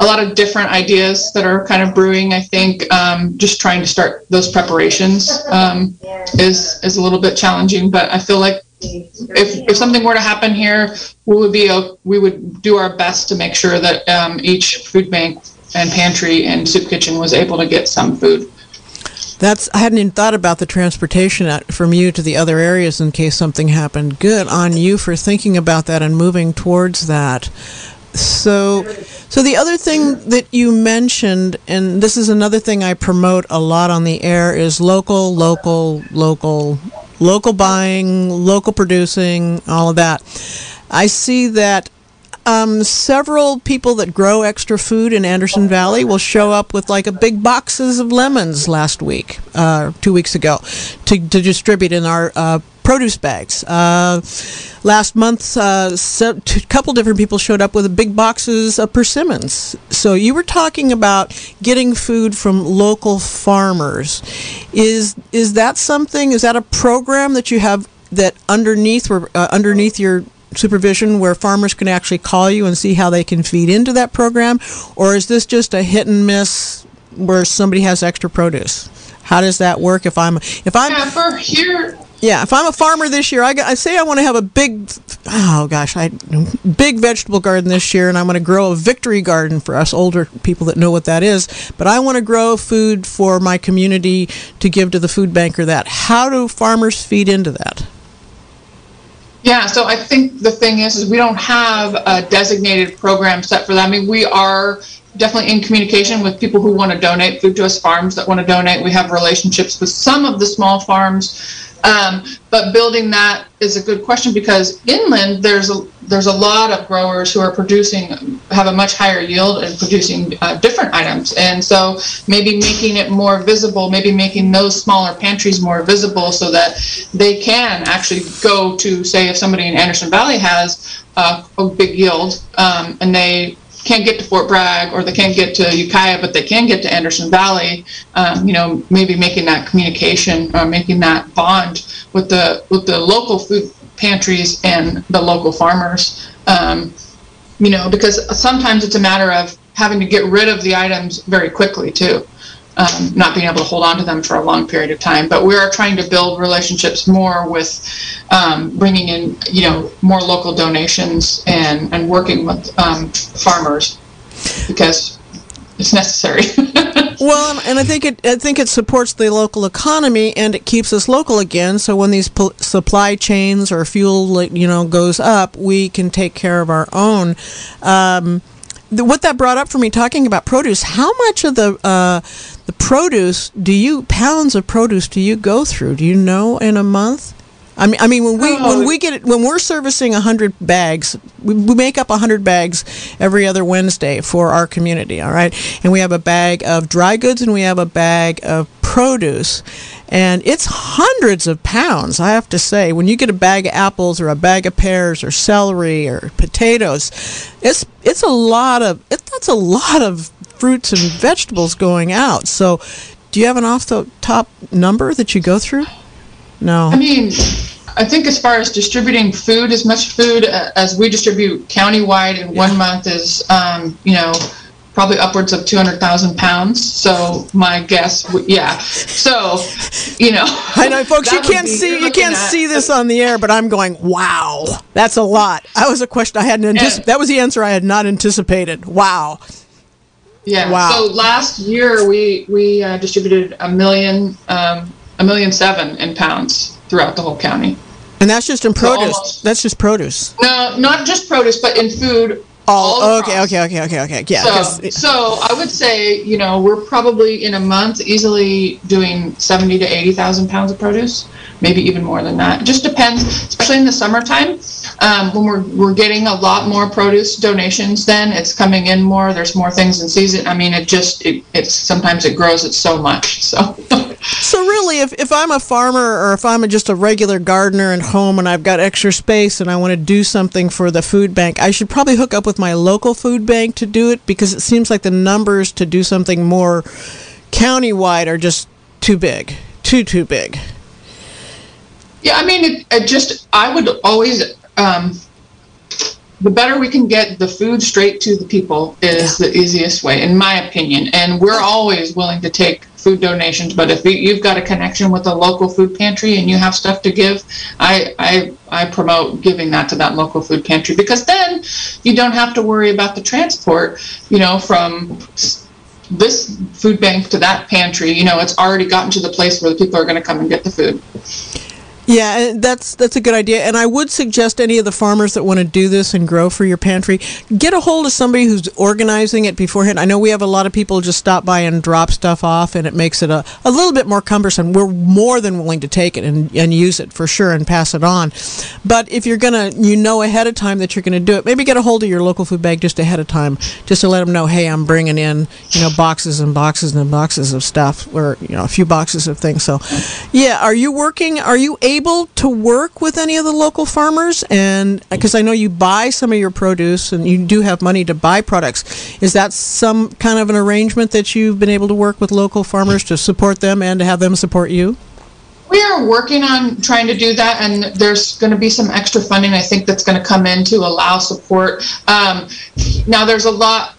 [SPEAKER 2] a lot of different ideas that are kind of brewing. I think um, just trying to start those preparations um, is is a little bit challenging, but I feel like if if something were to happen here, we would be we would do our best to make sure that um, each food bank and pantry and soup kitchen was able to get some food.
[SPEAKER 1] That's I hadn't even thought about the transportation from you to the other areas in case something happened. Good on you for thinking about that and moving towards that. So, so the other thing that you mentioned, and this is another thing I promote a lot on the air, is local, local, local, local buying, local producing, all of that. I see that um, several people that grow extra food in Anderson Valley will show up with like a big boxes of lemons last week, uh, two weeks ago, to, to distribute in our uh, produce bags. Uh, last month, uh, a couple different people showed up with big boxes of persimmons. So you were talking about getting food from local farmers. Is is that something? Is that a program that you have that underneath uh, underneath your supervision where farmers can actually call you and see how they can feed into that program, or is this just a hit and miss where somebody has extra produce? How does that work? If I'm if I'm
[SPEAKER 2] yeah, for here.
[SPEAKER 1] Yeah, if I'm a farmer this year, I, I say I want to have a big, oh gosh, I big vegetable garden this year, and I'm going to grow a victory garden for us older people that know what that is. But I want to grow food for my community to give to the food bank or that. How do farmers feed into that?
[SPEAKER 2] Yeah, so I think the thing is, is we don't have a designated program set for that. I mean, we are definitely in communication with people who want to donate food to us, farms that want to donate. We have relationships with some of the small farms um, but building that is a good question because inland there's a there's a lot of growers who are producing have a much higher yield and producing uh, different items, and so maybe making it more visible, maybe making those smaller pantries more visible so that they can actually go to say if somebody in Anderson Valley has uh, a big yield um, and they can't get to Fort Bragg or they can't get to Ukiah, but they can get to Anderson Valley. Um, you know, maybe making that communication or making that bond with the with the local food pantries and the local farmers. Um, you know, because sometimes it's a matter of having to get rid of the items very quickly too um, not being able to hold on to them for a long period of time. But we are trying to build relationships more with um, bringing in, you know, more local donations and, and working with um, farmers because it's necessary. (laughs)
[SPEAKER 1] well, and I think it I think it supports the local economy and it keeps us local again. So when these po- supply chains or fuel, you know, goes up, we can take care of our own. Um, what that brought up for me talking about produce how much of the uh, the produce do you pounds of produce do you go through do you know in a month I mean, I mean, when we oh. when we get it, when we're servicing hundred bags, we, we make up hundred bags every other Wednesday for our community. All right, and we have a bag of dry goods and we have a bag of produce, and it's hundreds of pounds. I have to say, when you get a bag of apples or a bag of pears or celery or potatoes, it's it's a lot of it, that's a lot of fruits and vegetables going out. So, do you have an off the top number that you go through? No.
[SPEAKER 2] I mean, I think as far as distributing food, as much food uh, as we distribute countywide in one month is, um, you know, probably upwards of 200,000 pounds. So my guess, yeah. So, you know.
[SPEAKER 1] I know, folks, (laughs) you can't see you can't at, see this on the air, but I'm going, wow, that's a lot. That was a question I hadn't anticipated. That was the answer I had not anticipated. Wow.
[SPEAKER 2] Yeah. Wow. So last year we we uh, distributed a million um, a million seven in pounds throughout the whole county.
[SPEAKER 1] And that's just in produce. So almost, that's just produce.
[SPEAKER 2] No, not just produce, but in food.
[SPEAKER 1] Oh, okay, okay, okay, okay, okay. Yeah.
[SPEAKER 2] So, so I would say, you know, we're probably in a month easily doing seventy to eighty thousand pounds of produce, maybe even more than that. It just depends, especially in the summertime um, when we're we're getting a lot more produce donations. Then it's coming in more. There's more things in season. I mean, it just it, it's sometimes it grows it so much. So. (laughs)
[SPEAKER 1] so really, if if I'm a farmer or if I'm a, just a regular gardener at home and I've got extra space and I want to do something for the food bank, I should probably hook up with my local food bank to do it because it seems like the numbers to do something more countywide are just too big, too too big.
[SPEAKER 2] Yeah, I mean, it, it just I would always um, the better we can get the food straight to the people is yeah. the easiest way, in my opinion. And we're always willing to take food donations, but if you've got a connection with a local food pantry and you have stuff to give, I, I, I promote giving that to that local food pantry because then you don't have to worry about the transport, you know, from this food bank to that pantry, you know, it's already gotten to the place where the people are going to come and get the food.
[SPEAKER 1] Yeah, that's that's a good idea, and I would suggest any of the farmers that want to do this and grow for your pantry, get a hold of somebody who's organizing it beforehand. I know we have a lot of people just stop by and drop stuff off, and it makes it a, a little bit more cumbersome. We're more than willing to take it and, and use it for sure and pass it on. But if you're gonna, you know ahead of time that you're gonna do it, maybe get a hold of your local food bank just ahead of time, just to let them know, hey, I'm bringing in you know boxes and boxes and boxes of stuff, or you know a few boxes of things. So, yeah, are you working? Are you able able to work with any of the local farmers? And because I know you buy some of your produce and you do have money to buy products, is that some kind of an arrangement that you've been able to work with local farmers to support them and to have them support you?
[SPEAKER 2] We are working on trying to do that, and there's going to be some extra funding I think that's going to come in to allow support. Um, now, there's a lot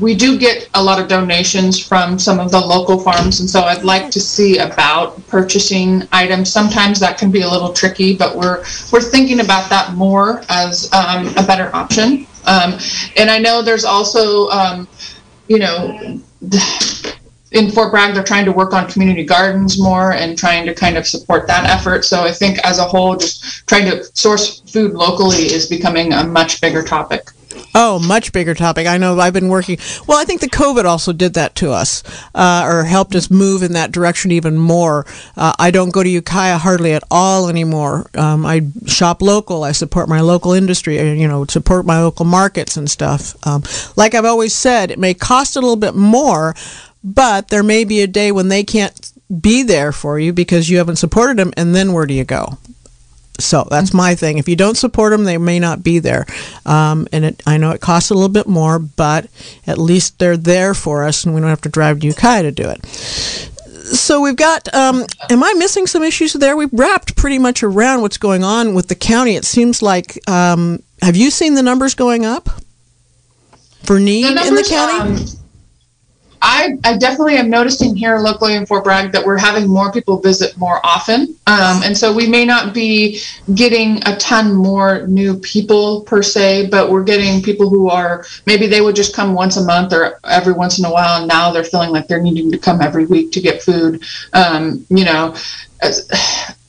[SPEAKER 2] we do get a lot of donations from some of the local farms, and so I'd like to see about purchasing items. Sometimes that can be a little tricky, but we're we're thinking about that more as um, a better option. Um, and I know there's also, um, you know, in Fort Bragg, they're trying to work on community gardens more and trying to kind of support that effort. So I think as a whole, just trying to source food locally is becoming a much bigger topic.
[SPEAKER 1] Oh, much bigger topic. I know I've been working. Well, I think the COVID also did that to us, uh, or helped us move in that direction even more. Uh, I don't go to Ukiah hardly at all anymore. Um, I shop local. I support my local industry. Uh, you know, support my local markets and stuff. Um, like I've always said, it may cost a little bit more, but there may be a day when they can't be there for you because you haven't supported them, and then where do you go? So that's my thing. If you don't support them, they may not be there. Um, and it, I know it costs a little bit more, but at least they're there for us, and we don't have to drive to Ukiah to do it. So we've got. Um, am I missing some issues there? We've wrapped pretty much around what's going on with the county. It seems like. Um, have you seen the numbers going up for need in the county?
[SPEAKER 2] I, I definitely am noticing here locally in Fort Bragg that we're having more people visit more often. Um, and so we may not be getting a ton more new people per se, but we're getting people who are maybe they would just come once a month or every once in a while. And now they're feeling like they're needing to come every week to get food. Um, you know, as,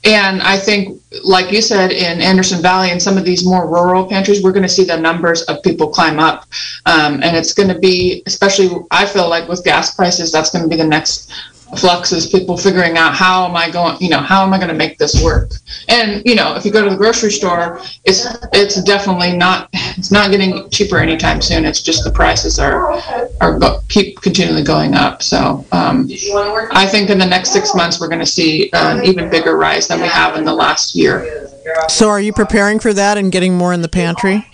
[SPEAKER 2] and I think, like you said, in Anderson Valley and some of these more rural pantries, we're going to see the numbers of people climb up. Um, and it's going to be, especially, I feel like with gas prices, that's going to be the next flux is people figuring out how am I going, you know, how am I going to make this work? And you know, if you go to the grocery store, it's it's definitely not it's not getting cheaper anytime soon. It's just the prices are are go, keep continually going up. So um, I think in the next six months we're going to see an even bigger rise than we have in the last year.
[SPEAKER 1] So are you preparing for that and getting more in the pantry?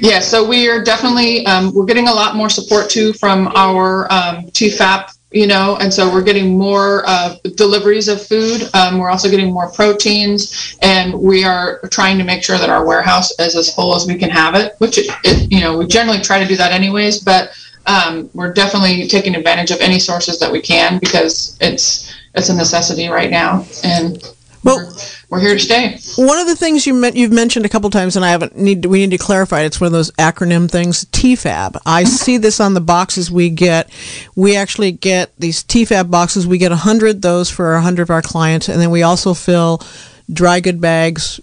[SPEAKER 2] Yeah, so we are definitely um, we're getting a lot more support too from our um, TFAP you know, and so we're getting more uh, deliveries of food. Um, we're also getting more proteins, and we are trying to make sure that our warehouse is as full as we can have it. Which, it, it, you know, we generally try to do that anyways, but um, we're definitely taking advantage of any sources that we can because it's it's a necessity right now, and well, we're, here to stay.
[SPEAKER 1] One of the things you you've mentioned a couple times, and I haven't need to, we need to clarify. It's one of those acronym things. TFAP. I mm-hmm. see this on the boxes we get. We actually get these TFAP boxes. We get a hundred those for a hundred of our clients, and then we also fill dry good bags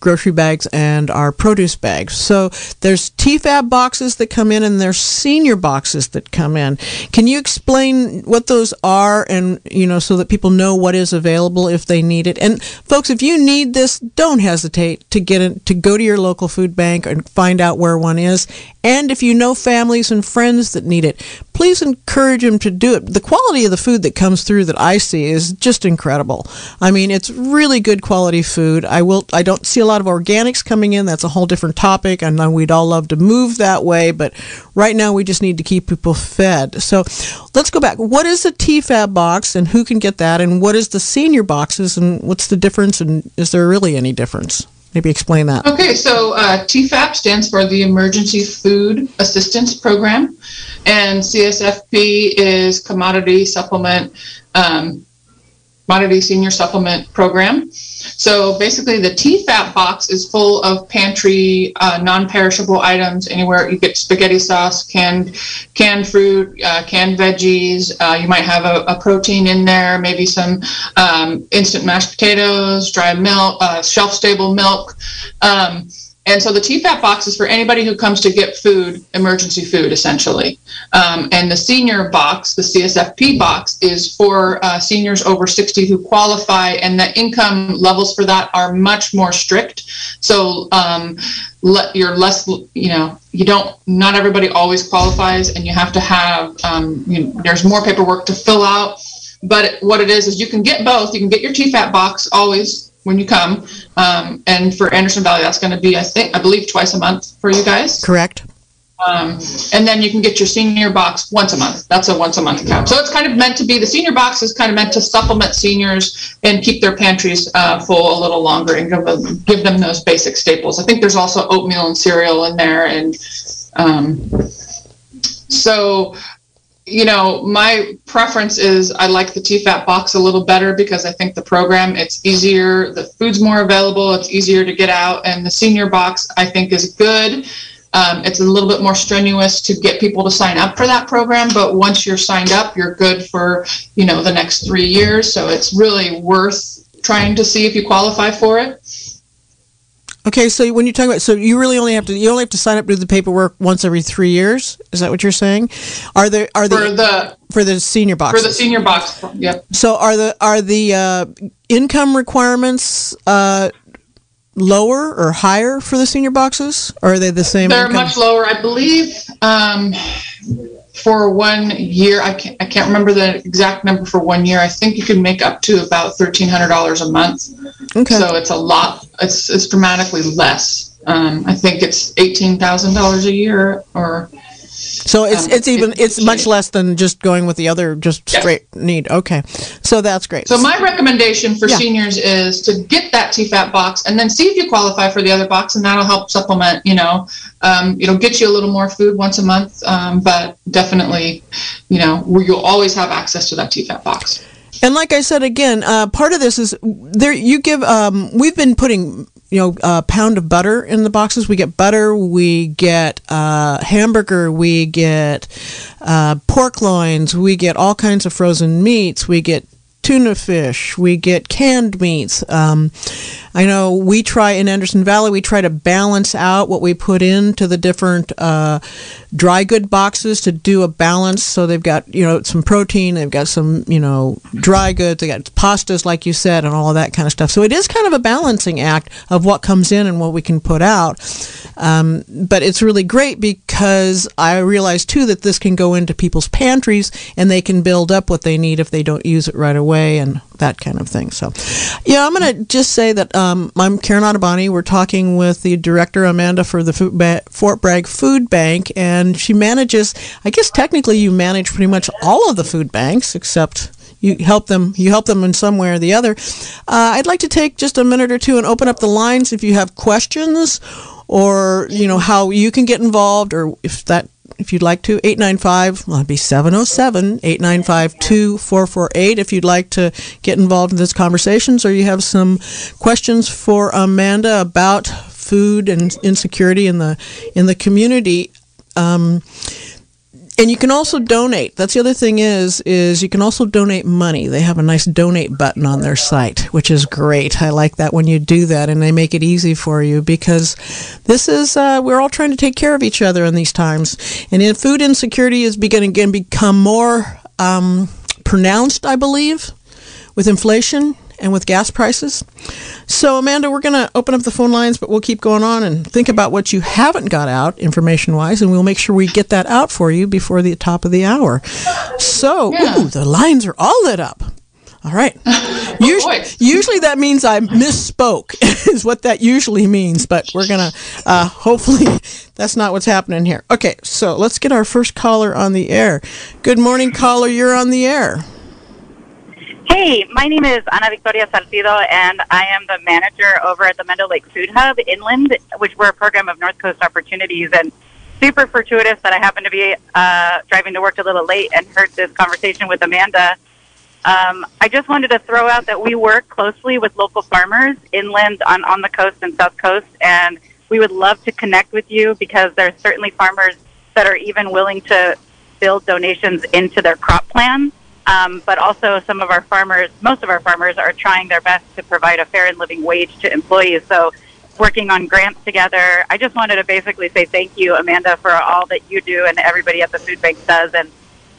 [SPEAKER 1] grocery bags and our produce bags. So there's TFAP boxes that come in and there's senior boxes that come in. Can you explain what those are and you know so that people know what is available if they need it? And folks, if you need this, don't hesitate to get it to go to your local food bank and find out where one is. And if you know families and friends that need it, please encourage them to do it. The quality of the food that comes through that I see is just incredible. I mean, it's really good quality food. I will I don't see a lot of organics coming in. That's a whole different topic. I know we'd all love to move that way, but right now we just need to keep people fed. So let's go back. What is a TFAP box and who can get that? And what is the senior boxes and what's the difference? And is there really any difference? Maybe explain that.
[SPEAKER 2] Okay, so uh, TFAP stands for the Emergency Food Assistance Program, and CSFP is Commodity Supplement um, commodity senior supplement program. So basically, the TFAP box is full of pantry uh, non-perishable items. Anywhere you get spaghetti sauce, canned canned fruit, uh, canned veggies. Uh, you might have a, a, protein in there, maybe some um, instant mashed potatoes, dry milk, uh, shelf-stable milk. Um, and so the TFAP box is for anybody who comes to get food, emergency food, essentially. Um, and the senior box, the CSFP box, is for uh, seniors over 60 who qualify, and the income levels for that are much more strict. So um, le- you're less, you know, you don't, not everybody always qualifies, and you have to have, um, you know, there's more paperwork to fill out. But what it is, is you can get both. You can get your TFAP box always when you come. Um, and for Anderson Valley, that's going to be, I think, I believe, twice a month for you guys.
[SPEAKER 1] Correct.
[SPEAKER 2] Um, and then you can get your senior box once a month. That's a once a month cap. So it's kind of meant to be the senior box is kind of meant to supplement seniors and keep their pantries uh, full a little longer and give them, give them those basic staples. I think there's also oatmeal and cereal in there. And um, so you know, my preference is I like the TFAP box a little better because I think the program it's easier, the food's more available, it's easier to get out, and the senior box I think is good. Um, it's a little bit more strenuous to get people to sign up for that program, but once you're signed up, you're good for you know the next three years. So it's really worth trying to see if you qualify for it.
[SPEAKER 1] Okay, so when you talk about, so you really only have to you only have to sign up to do the paperwork once every three years. Is that what you're saying? Are there are
[SPEAKER 2] for the
[SPEAKER 1] for the senior box
[SPEAKER 2] for the senior box? Yep.
[SPEAKER 1] So are the are the uh, income requirements uh, lower or higher for the senior boxes, or are they the same?
[SPEAKER 2] They're income? much lower, I believe. Um, for one year, I can't, I can't remember the exact number for one year. I think you can make up to about thirteen hundred dollars a month. Okay. So it's a lot. It's it's dramatically less. Um, I think it's eighteen thousand dollars a year, or
[SPEAKER 1] so it's um, it's even it's much less than just going with the other just straight need. Okay, so that's great.
[SPEAKER 2] So my recommendation for yeah. seniors is to get that TFAP box and then see if you qualify for the other box, and that'll help supplement. You know, um, it'll get you a little more food once a month, um, but definitely, you know, you'll always have access to that TFAP box.
[SPEAKER 1] And like I said again, uh, part of this is there. You give. Um, we've been putting you know a pound of butter in the boxes. We get butter. We get uh, hamburger. We get uh, pork loins. We get all kinds of frozen meats. We get tuna fish. We get canned meats. Um, I know we try in Anderson Valley, we try to balance out what we put into the different uh, dry good boxes to do a balance. So they've got, you know, some protein, they've got some, you know, dry goods, they got pastas, like you said, and all that kind of stuff. So it is kind of a balancing act of what comes in and what we can put out. Um, but it's really great because I realize too that this can go into people's pantries and they can build up what they need if they don't use it right away and that kind of thing. So, yeah, I'm going to just say that. Um, I'm Karen Ottoboni. We're talking with the director, Amanda, for the ba- Fort Bragg Food Bank, and she manages, I guess technically you manage pretty much all of the food banks, except you help them you help them in some way or the other uh, i'd like to take just a minute or two and open up the lines if you have questions or you know how you can get involved or if that if you'd like to. 895, well, it'd be 707 895 2448 if you'd like to get involved in these conversations or you have some questions for Amanda about food and insecurity in the in the community. Um, and you can also donate. That's the other thing is is you can also donate money. They have a nice donate button on their site, which is great. I like that when you do that, and they make it easy for you because this is uh, we're all trying to take care of each other in these times, and in food insecurity is beginning to become more um, pronounced, I believe, with inflation and with gas prices. So, Amanda, we're going to open up the phone lines, but we'll keep going on and think about what you haven't got out information wise, and we'll make sure we get that out for you before the top of the hour. So, yeah. ooh, the lines are all lit up. All right. (laughs) usually, usually that means I misspoke, (laughs) is what that usually means, but we're going to, uh, hopefully, (laughs) that's not what's happening here. Okay, so let's get our first caller on the air. Good morning, caller. You're on the air.
[SPEAKER 3] Hey, my name is Ana Victoria Salcido, and I am the manager over at the Mendo Lake Food Hub Inland, which we're a program of North Coast Opportunities. And super fortuitous that I happened to be uh, driving to work a little late and heard this conversation with Amanda. Um, I just wanted to throw out that we work closely with local farmers inland on, on the coast and south coast, and we would love to connect with you because there are certainly farmers that are even willing to build donations into their crop plan. Um, but also, some of our farmers, most of our farmers, are trying their best to provide a fair and living wage to employees. So, working on grants together. I just wanted to basically say thank you, Amanda, for all that you do and everybody at the food bank does, and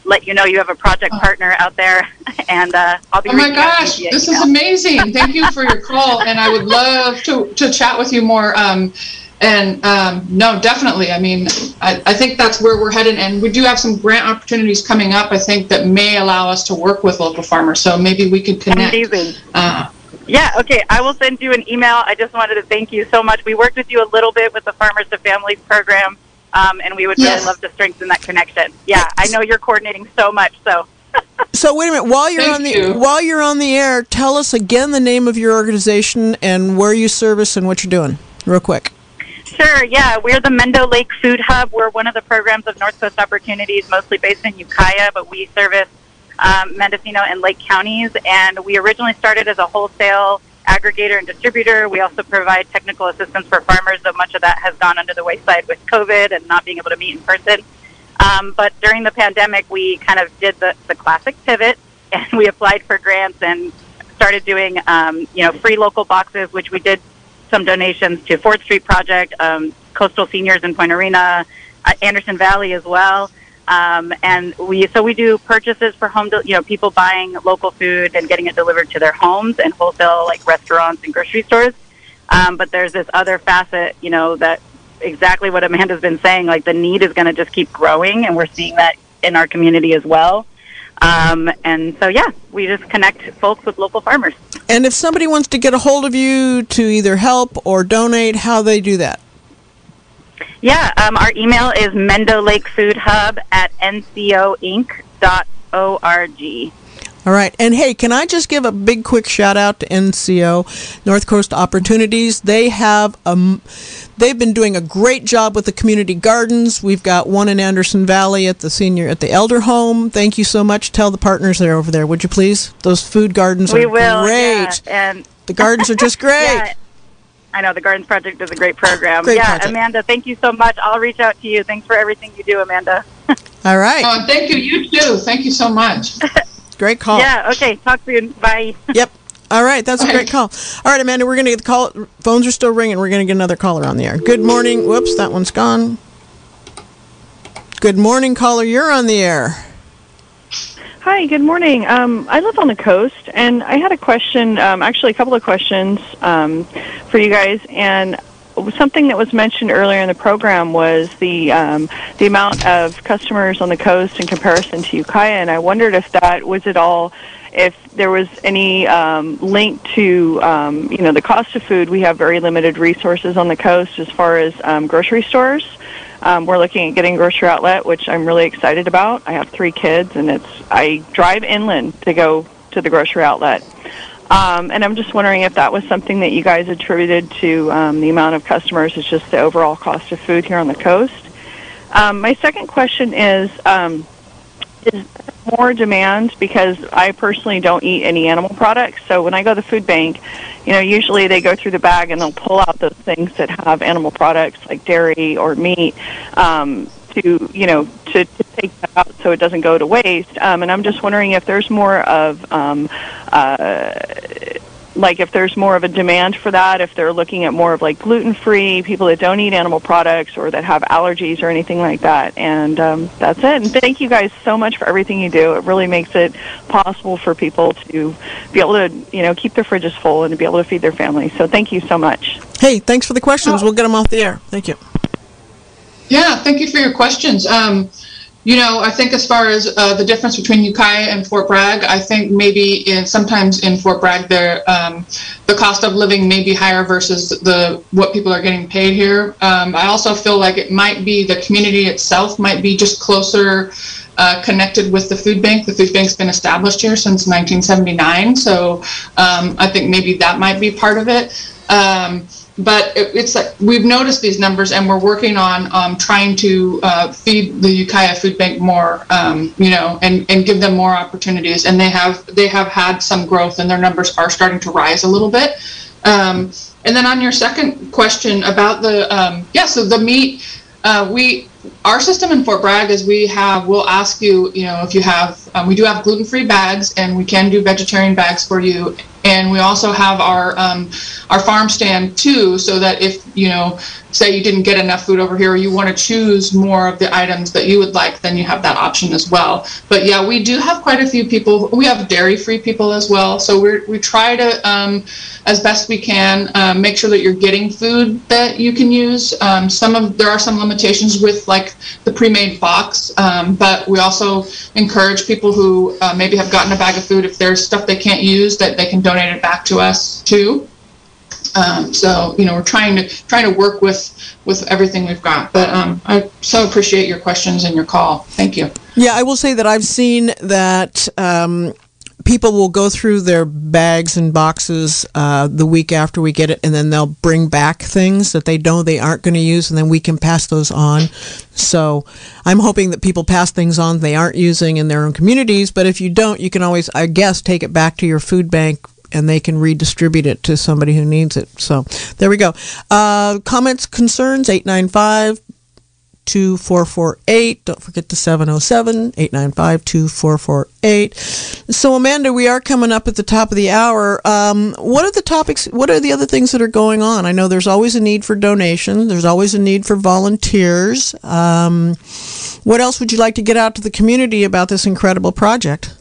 [SPEAKER 3] let you know you have a project partner out there. (laughs) And uh, I'll be.
[SPEAKER 2] Oh my gosh, this email. is amazing! Thank you for your call, and I would love to to chat with you more. Um, and um, no, definitely. I mean, I, I think that's where we're headed, and we do have some grant opportunities coming up. I think that may allow us to work with local farmers. So maybe we could connect.
[SPEAKER 3] Amazing. Uh, yeah, okay. I will send you an email. I just wanted to thank you so much. We worked with you a little bit with the Farmers to Families program, um, and we would yes. really love to strengthen that connection. Yeah, I know you're coordinating so much, so. (laughs)
[SPEAKER 1] so wait a minute. While you're thank on the you. while you're on the air, tell us again the name of your organization and where you service and what you're doing, real quick.
[SPEAKER 3] Sure, yeah. We're the Mendo Lake Food Hub. We're one of the programs of North Coast Opportunities, mostly based in Ukiah, but we service um, Mendocino and Lake counties. And we originally started as a wholesale aggregator and distributor. We also provide technical assistance for farmers, though much of that has gone under the wayside with COVID and not being able to meet in person. Um, but during the pandemic, we kind of did the, the classic pivot and we applied for grants and started doing, um, you know, free local boxes, which we did some donations to Fourth Street Project, um, Coastal Seniors in Point Arena, uh, Anderson Valley as well. Um, and we so we do purchases for home, de- you know, people buying local food and getting it delivered to their homes and wholesale like restaurants and grocery stores. Um, but there's this other facet, you know, that exactly what Amanda's been saying. Like the need is going to just keep growing, and we're seeing that in our community as well. Um, and so, yeah, we just connect folks with local farmers.
[SPEAKER 1] And if somebody wants to get a hold of you to either help or donate, how they do that?
[SPEAKER 3] Yeah, um, our email is Mendo Lake Food Hub at ncoinc.org.
[SPEAKER 1] All right. And hey, can I just give a big quick shout out to NCO, North Coast Opportunities? They have um they've been doing a great job with the community gardens. We've got one in Anderson Valley at the senior at the elder home. Thank you so much. Tell the partners there over there, would you please? Those food gardens
[SPEAKER 3] we
[SPEAKER 1] are
[SPEAKER 3] will,
[SPEAKER 1] great.
[SPEAKER 3] Yeah. And
[SPEAKER 1] the gardens are just (laughs) great.
[SPEAKER 3] yeah. I know the Gardens Project is a great program.
[SPEAKER 1] Great
[SPEAKER 3] yeah,
[SPEAKER 1] project.
[SPEAKER 3] Amanda, thank you so much. I'll reach out to you. Thanks for everything you do, Amanda. (laughs)
[SPEAKER 1] All right.
[SPEAKER 2] Oh, thank you. You too. Thank you so much. (laughs)
[SPEAKER 1] Great call.
[SPEAKER 3] Yeah, okay. Talk soon. Bye.
[SPEAKER 1] Yep. All right, that's a great call. All right, Amanda, we're going to get the call. Phones are still ringing. We're going to get another caller on the air. Good morning. Whoops, that one's gone. Good morning, caller. You're on the air.
[SPEAKER 4] Hi, good morning. Um, I live on the coast, and I had a question, um, actually, a couple of questions um, for you guys. And something that was mentioned earlier in the program was the um, the amount of customers on the coast in comparison to Ukiah, and I wondered if that was at all if there was any um, link to um, you know the cost of food. We have very limited resources on the coast as far as um, grocery stores. Um, we're looking at getting a grocery outlet, which I'm really excited about. I have three kids, and it's I drive inland to go to the grocery outlet. Um, and I'm just wondering if that was something that you guys attributed to um, the amount of customers. It's just the overall cost of food here on the coast. Um, my second question is: um, Is more demand because I personally don't eat any animal products. So when I go to the food bank, you know, usually they go through the bag and they'll pull out those things that have animal products like dairy or meat. Um, to you know to, to take that out so it doesn't go to waste. Um, and I'm just wondering if there's more of um, uh, like if there's more of a demand for that, if they're looking at more of like gluten free people that don't eat animal products or that have allergies or anything like that. And um, that's it. And thank you guys so much for everything you do. It really makes it possible for people to be able to you know keep their fridges full and to be able to feed their families. So thank you so much.
[SPEAKER 1] Hey, thanks for the questions. We'll get them off the air. Thank you.
[SPEAKER 2] Yeah, thank you for your questions. Um, you know, I think as far as uh, the difference between Ukiah and Fort Bragg, I think maybe in sometimes in Fort Bragg, there um, the cost of living may be higher versus the what people are getting paid here. Um, I also feel like it might be the community itself might be just closer uh, connected with the food bank. The food bank's been established here since 1979, so um, I think maybe that might be part of it. Um, but it, it's like we've noticed these numbers and we're working on um, trying to uh, feed the Ukiah Food Bank more, um, you know, and, and give them more opportunities. And they have they have had some growth and their numbers are starting to rise a little bit. Um, and then on your second question about the um, yeah, so the meat, uh, we our system in Fort Bragg is we have we'll ask you you know if you have um, we do have gluten free bags and we can do vegetarian bags for you. And we also have our um, our farm stand too so that if you know say you didn't get enough food over here or you want to choose more of the items that you would like then you have that option as well. But yeah we do have quite a few people we have dairy free people as well. So we we try to um, as best we can um, make sure that you're getting food that you can use. Um, some of there are some limitations with like the pre-made box um, but we also encourage people who uh, maybe have gotten a bag of food if there's stuff they can't use that they can donate it back to us too um, so you know we're trying to trying to work with with everything we've got. But um, I so appreciate your questions and your call. Thank you.
[SPEAKER 1] Yeah, I will say that I've seen that. Um, people will go through their bags and boxes uh, the week after we get it, and then they'll bring back things that they know they aren't going to use, and then we can pass those on. So I'm hoping that people pass things on they aren't using in their own communities. But if you don't, you can always, I guess, take it back to your food bank and they can redistribute it to somebody who needs it. So there we go. Uh, comments, concerns, 895 2448. Don't forget the 707 895 2448. So, Amanda, we are coming up at the top of the hour. Um, what are the topics? What are the other things that are going on? I know there's always a need for donations, there's always a need for volunteers. Um, what else would you like to get out to the community about this incredible project?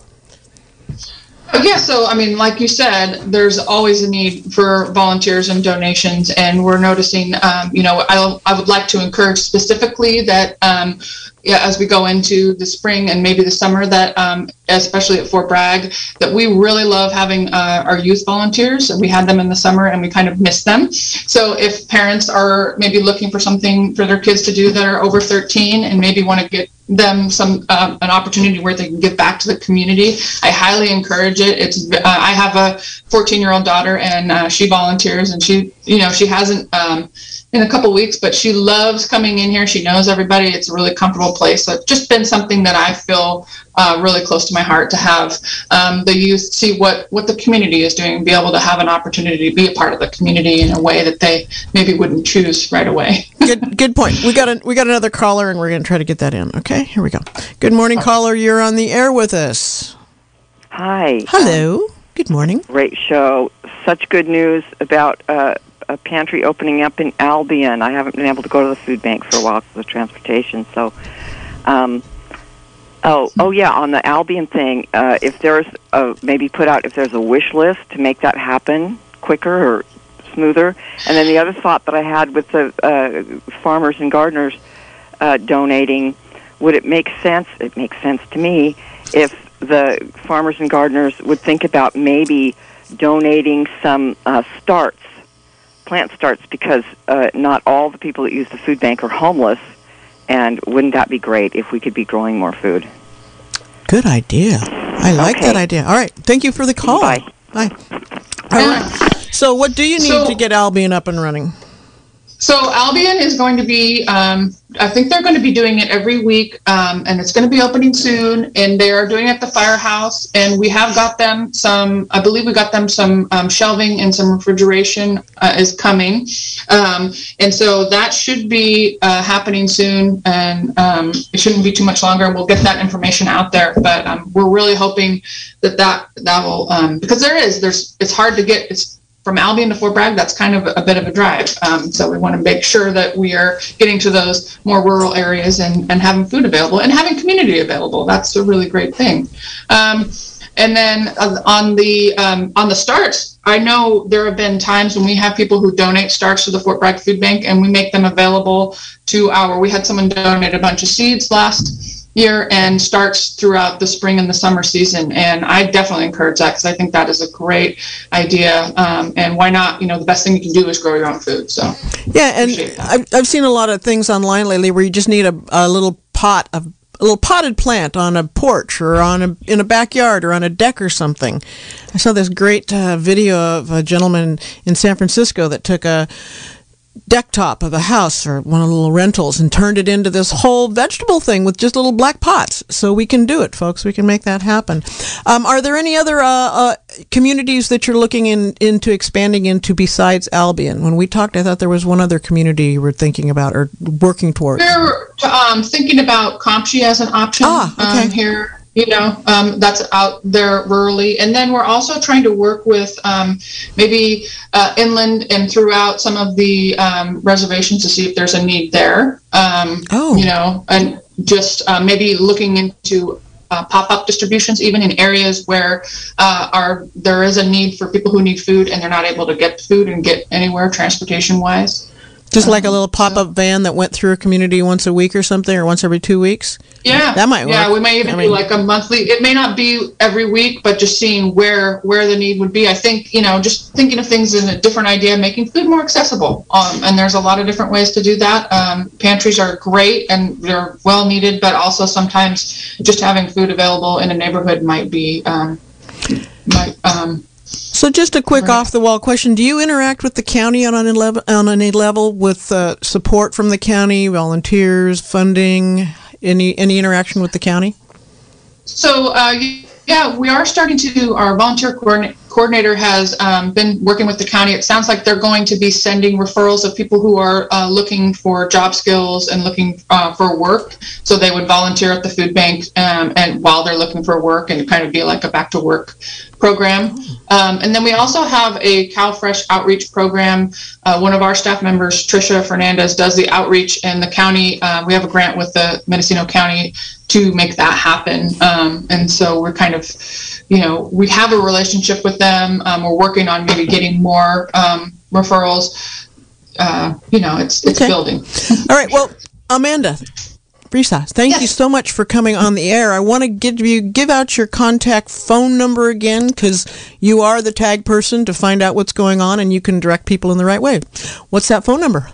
[SPEAKER 2] Yeah, so I mean, like you said, there's always a need for volunteers and donations, and we're noticing. Um, you know, I, I would like to encourage specifically that um, yeah, as we go into the spring and maybe the summer, that um, especially at Fort Bragg, that we really love having uh, our youth volunteers. We had them in the summer and we kind of miss them. So if parents are maybe looking for something for their kids to do that are over 13 and maybe want to get them some uh, an opportunity where they can give back to the community. I highly encourage it. It's uh, I have a 14 year old daughter and uh, she volunteers and she you know she hasn't um, in a couple weeks, but she loves coming in here. She knows everybody. It's a really comfortable place. So it's just been something that I feel uh, really close to my heart to have um, the youth see what what the community is doing, be able to have an opportunity to be a part of the community in a way that they maybe wouldn't choose right away. (laughs)
[SPEAKER 1] good good point. We got a, we got another caller, and we're going to try to get that in. Okay, here we go. Good morning, caller. You're on the air with us.
[SPEAKER 5] Hi.
[SPEAKER 1] Hello. Um, good morning.
[SPEAKER 5] Great show. Such good news about uh, a pantry opening up in Albion. I haven't been able to go to the food bank for a while because of transportation. So, um, oh, oh yeah, on the Albion thing, uh, if there's a, maybe put out if there's a wish list to make that happen quicker or smoother. And then the other thought that I had with the uh, farmers and gardeners uh, donating, would it make sense? It makes sense to me if the farmers and gardeners would think about maybe donating some uh, starts plant starts because uh, not all the people that use the food bank are homeless, and wouldn't that be great if we could be growing more food?
[SPEAKER 1] Good idea. I like
[SPEAKER 5] Okay.
[SPEAKER 1] that idea. All right. Thank you for the call.
[SPEAKER 5] Bye.
[SPEAKER 1] Bye. All right. So, what do you need
[SPEAKER 2] So-
[SPEAKER 1] to get Albion up and running?
[SPEAKER 2] So Albion is going to be, um, I think they're going to be doing it every week, um, and it's going to be opening soon. And they are doing it at the firehouse, and we have got them some. I believe we got them some um, shelving and some refrigeration uh, is coming, um, and so that should be uh, happening soon. And um, it shouldn't be too much longer. We'll get that information out there, but um, we're really hoping that that that will because there is there's it's hard to get it's from Albion to Fort Bragg, that's kind of a bit of a drive. Um, so we want to make sure that we are getting to those more rural areas and, and having food available and having community available. That's a really great thing. Um, and then on the um, on the starts, I know there have been times when we have people who donate starts to the Fort Bragg Food Bank, and we make them available to our. We had someone donate a bunch of seeds last year and starts throughout the spring and the summer season. And I definitely encourage that because I think that is a great idea. Um, and why not? You know, the best thing you can do is grow your own food. So
[SPEAKER 1] Yeah, and I've, I've seen a lot of things online lately where you just need a, a little pot of a little potted plant on a porch or on a in a backyard or on a deck or something. I saw this great uh, video of a gentleman in San Francisco that took a deck top of a house or one of the little rentals and turned it into this whole vegetable thing with just little black pots. So we can do it, folks. We can make that happen. Um, are there any other uh, uh, communities that you're looking in, into expanding into besides Albion? When we talked, I thought there was one other community you were thinking about or working towards.
[SPEAKER 2] We're um, thinking about Comptche as an option
[SPEAKER 1] Ah, okay.
[SPEAKER 2] um, here. You know, um, that's out there rurally, and then we're also trying to work with um, maybe uh, inland and throughout some of the um, reservations to see if there's a need there. Um,
[SPEAKER 1] Oh.
[SPEAKER 2] you know, and just uh, maybe looking into uh, pop-up distributions, even in areas where uh, are there is a need for people who need food and they're not able to get food and get anywhere transportation-wise.
[SPEAKER 1] Just like a little pop up van that went through a community once a week or something, or once every two weeks.
[SPEAKER 2] Yeah,
[SPEAKER 1] That might work.
[SPEAKER 2] Yeah, we may even
[SPEAKER 1] I mean-
[SPEAKER 2] do like a monthly. It may not be every week, but just seeing where where the need would be. I think you know, just thinking of things in a different idea, making food more accessible. Um, and there's a lot of different ways to do that. Um, pantries are great and they're well needed, but also sometimes just having food available in a neighborhood might be um, might um,
[SPEAKER 1] So, just a quick off the wall question: Do you interact with the county on any level, on any level with uh, support from the county, volunteers, funding, any any interaction with the county?
[SPEAKER 2] So, uh, yeah, we are starting to, our volunteer coordinator has um, been working with the county. It sounds like they're going to be sending referrals of people who are uh, looking for job skills and looking uh, for work. So they would volunteer at the food bank um, and while they're looking for work and kind of be like a back to work program. Um, and then we also have a CalFresh outreach program. Uh, one of our staff members, Trisha Fernandez, does the outreach in the county. Uh, we have a grant with the Mendocino County to make that happen. Um, and so we're kind of, you know, we have a relationship with them. Um, we're working on maybe getting more um, referrals. Uh, you know, it's it's
[SPEAKER 1] Okay.
[SPEAKER 2] building. (laughs)
[SPEAKER 1] All right. Well, Amanda, Brisa, thank you so much for coming on the air. I want to give you give out your contact phone number again because you are the tag person to find out what's going on, and you can direct people in the right way. What's that phone number?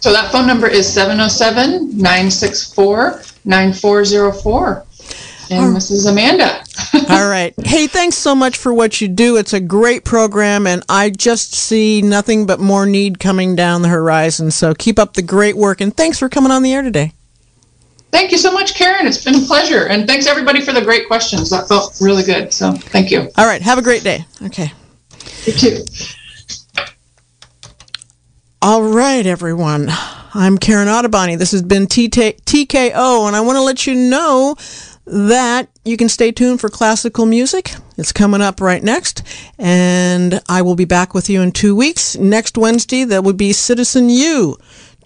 [SPEAKER 2] So that phone number is 707 964 9404. And this is Amanda. (laughs)
[SPEAKER 1] All right. Hey, thanks so much for what you do. It's a great program, and I just see nothing but more need coming down the horizon. So keep up the great work, and thanks for coming on the air today.
[SPEAKER 2] Thank you so much, Karen. It's been a pleasure. And thanks everybody for the great questions. That felt really good. So thank you.
[SPEAKER 1] All right. Have a great day. Okay.
[SPEAKER 2] You too.
[SPEAKER 1] All right, everyone. I'm Karen Ottoboni. This has been TKO, and I want to let you know that you can stay tuned for classical music. It's coming up right next, and I will be back with you in two weeks. Next Wednesday, that would be Citizen U.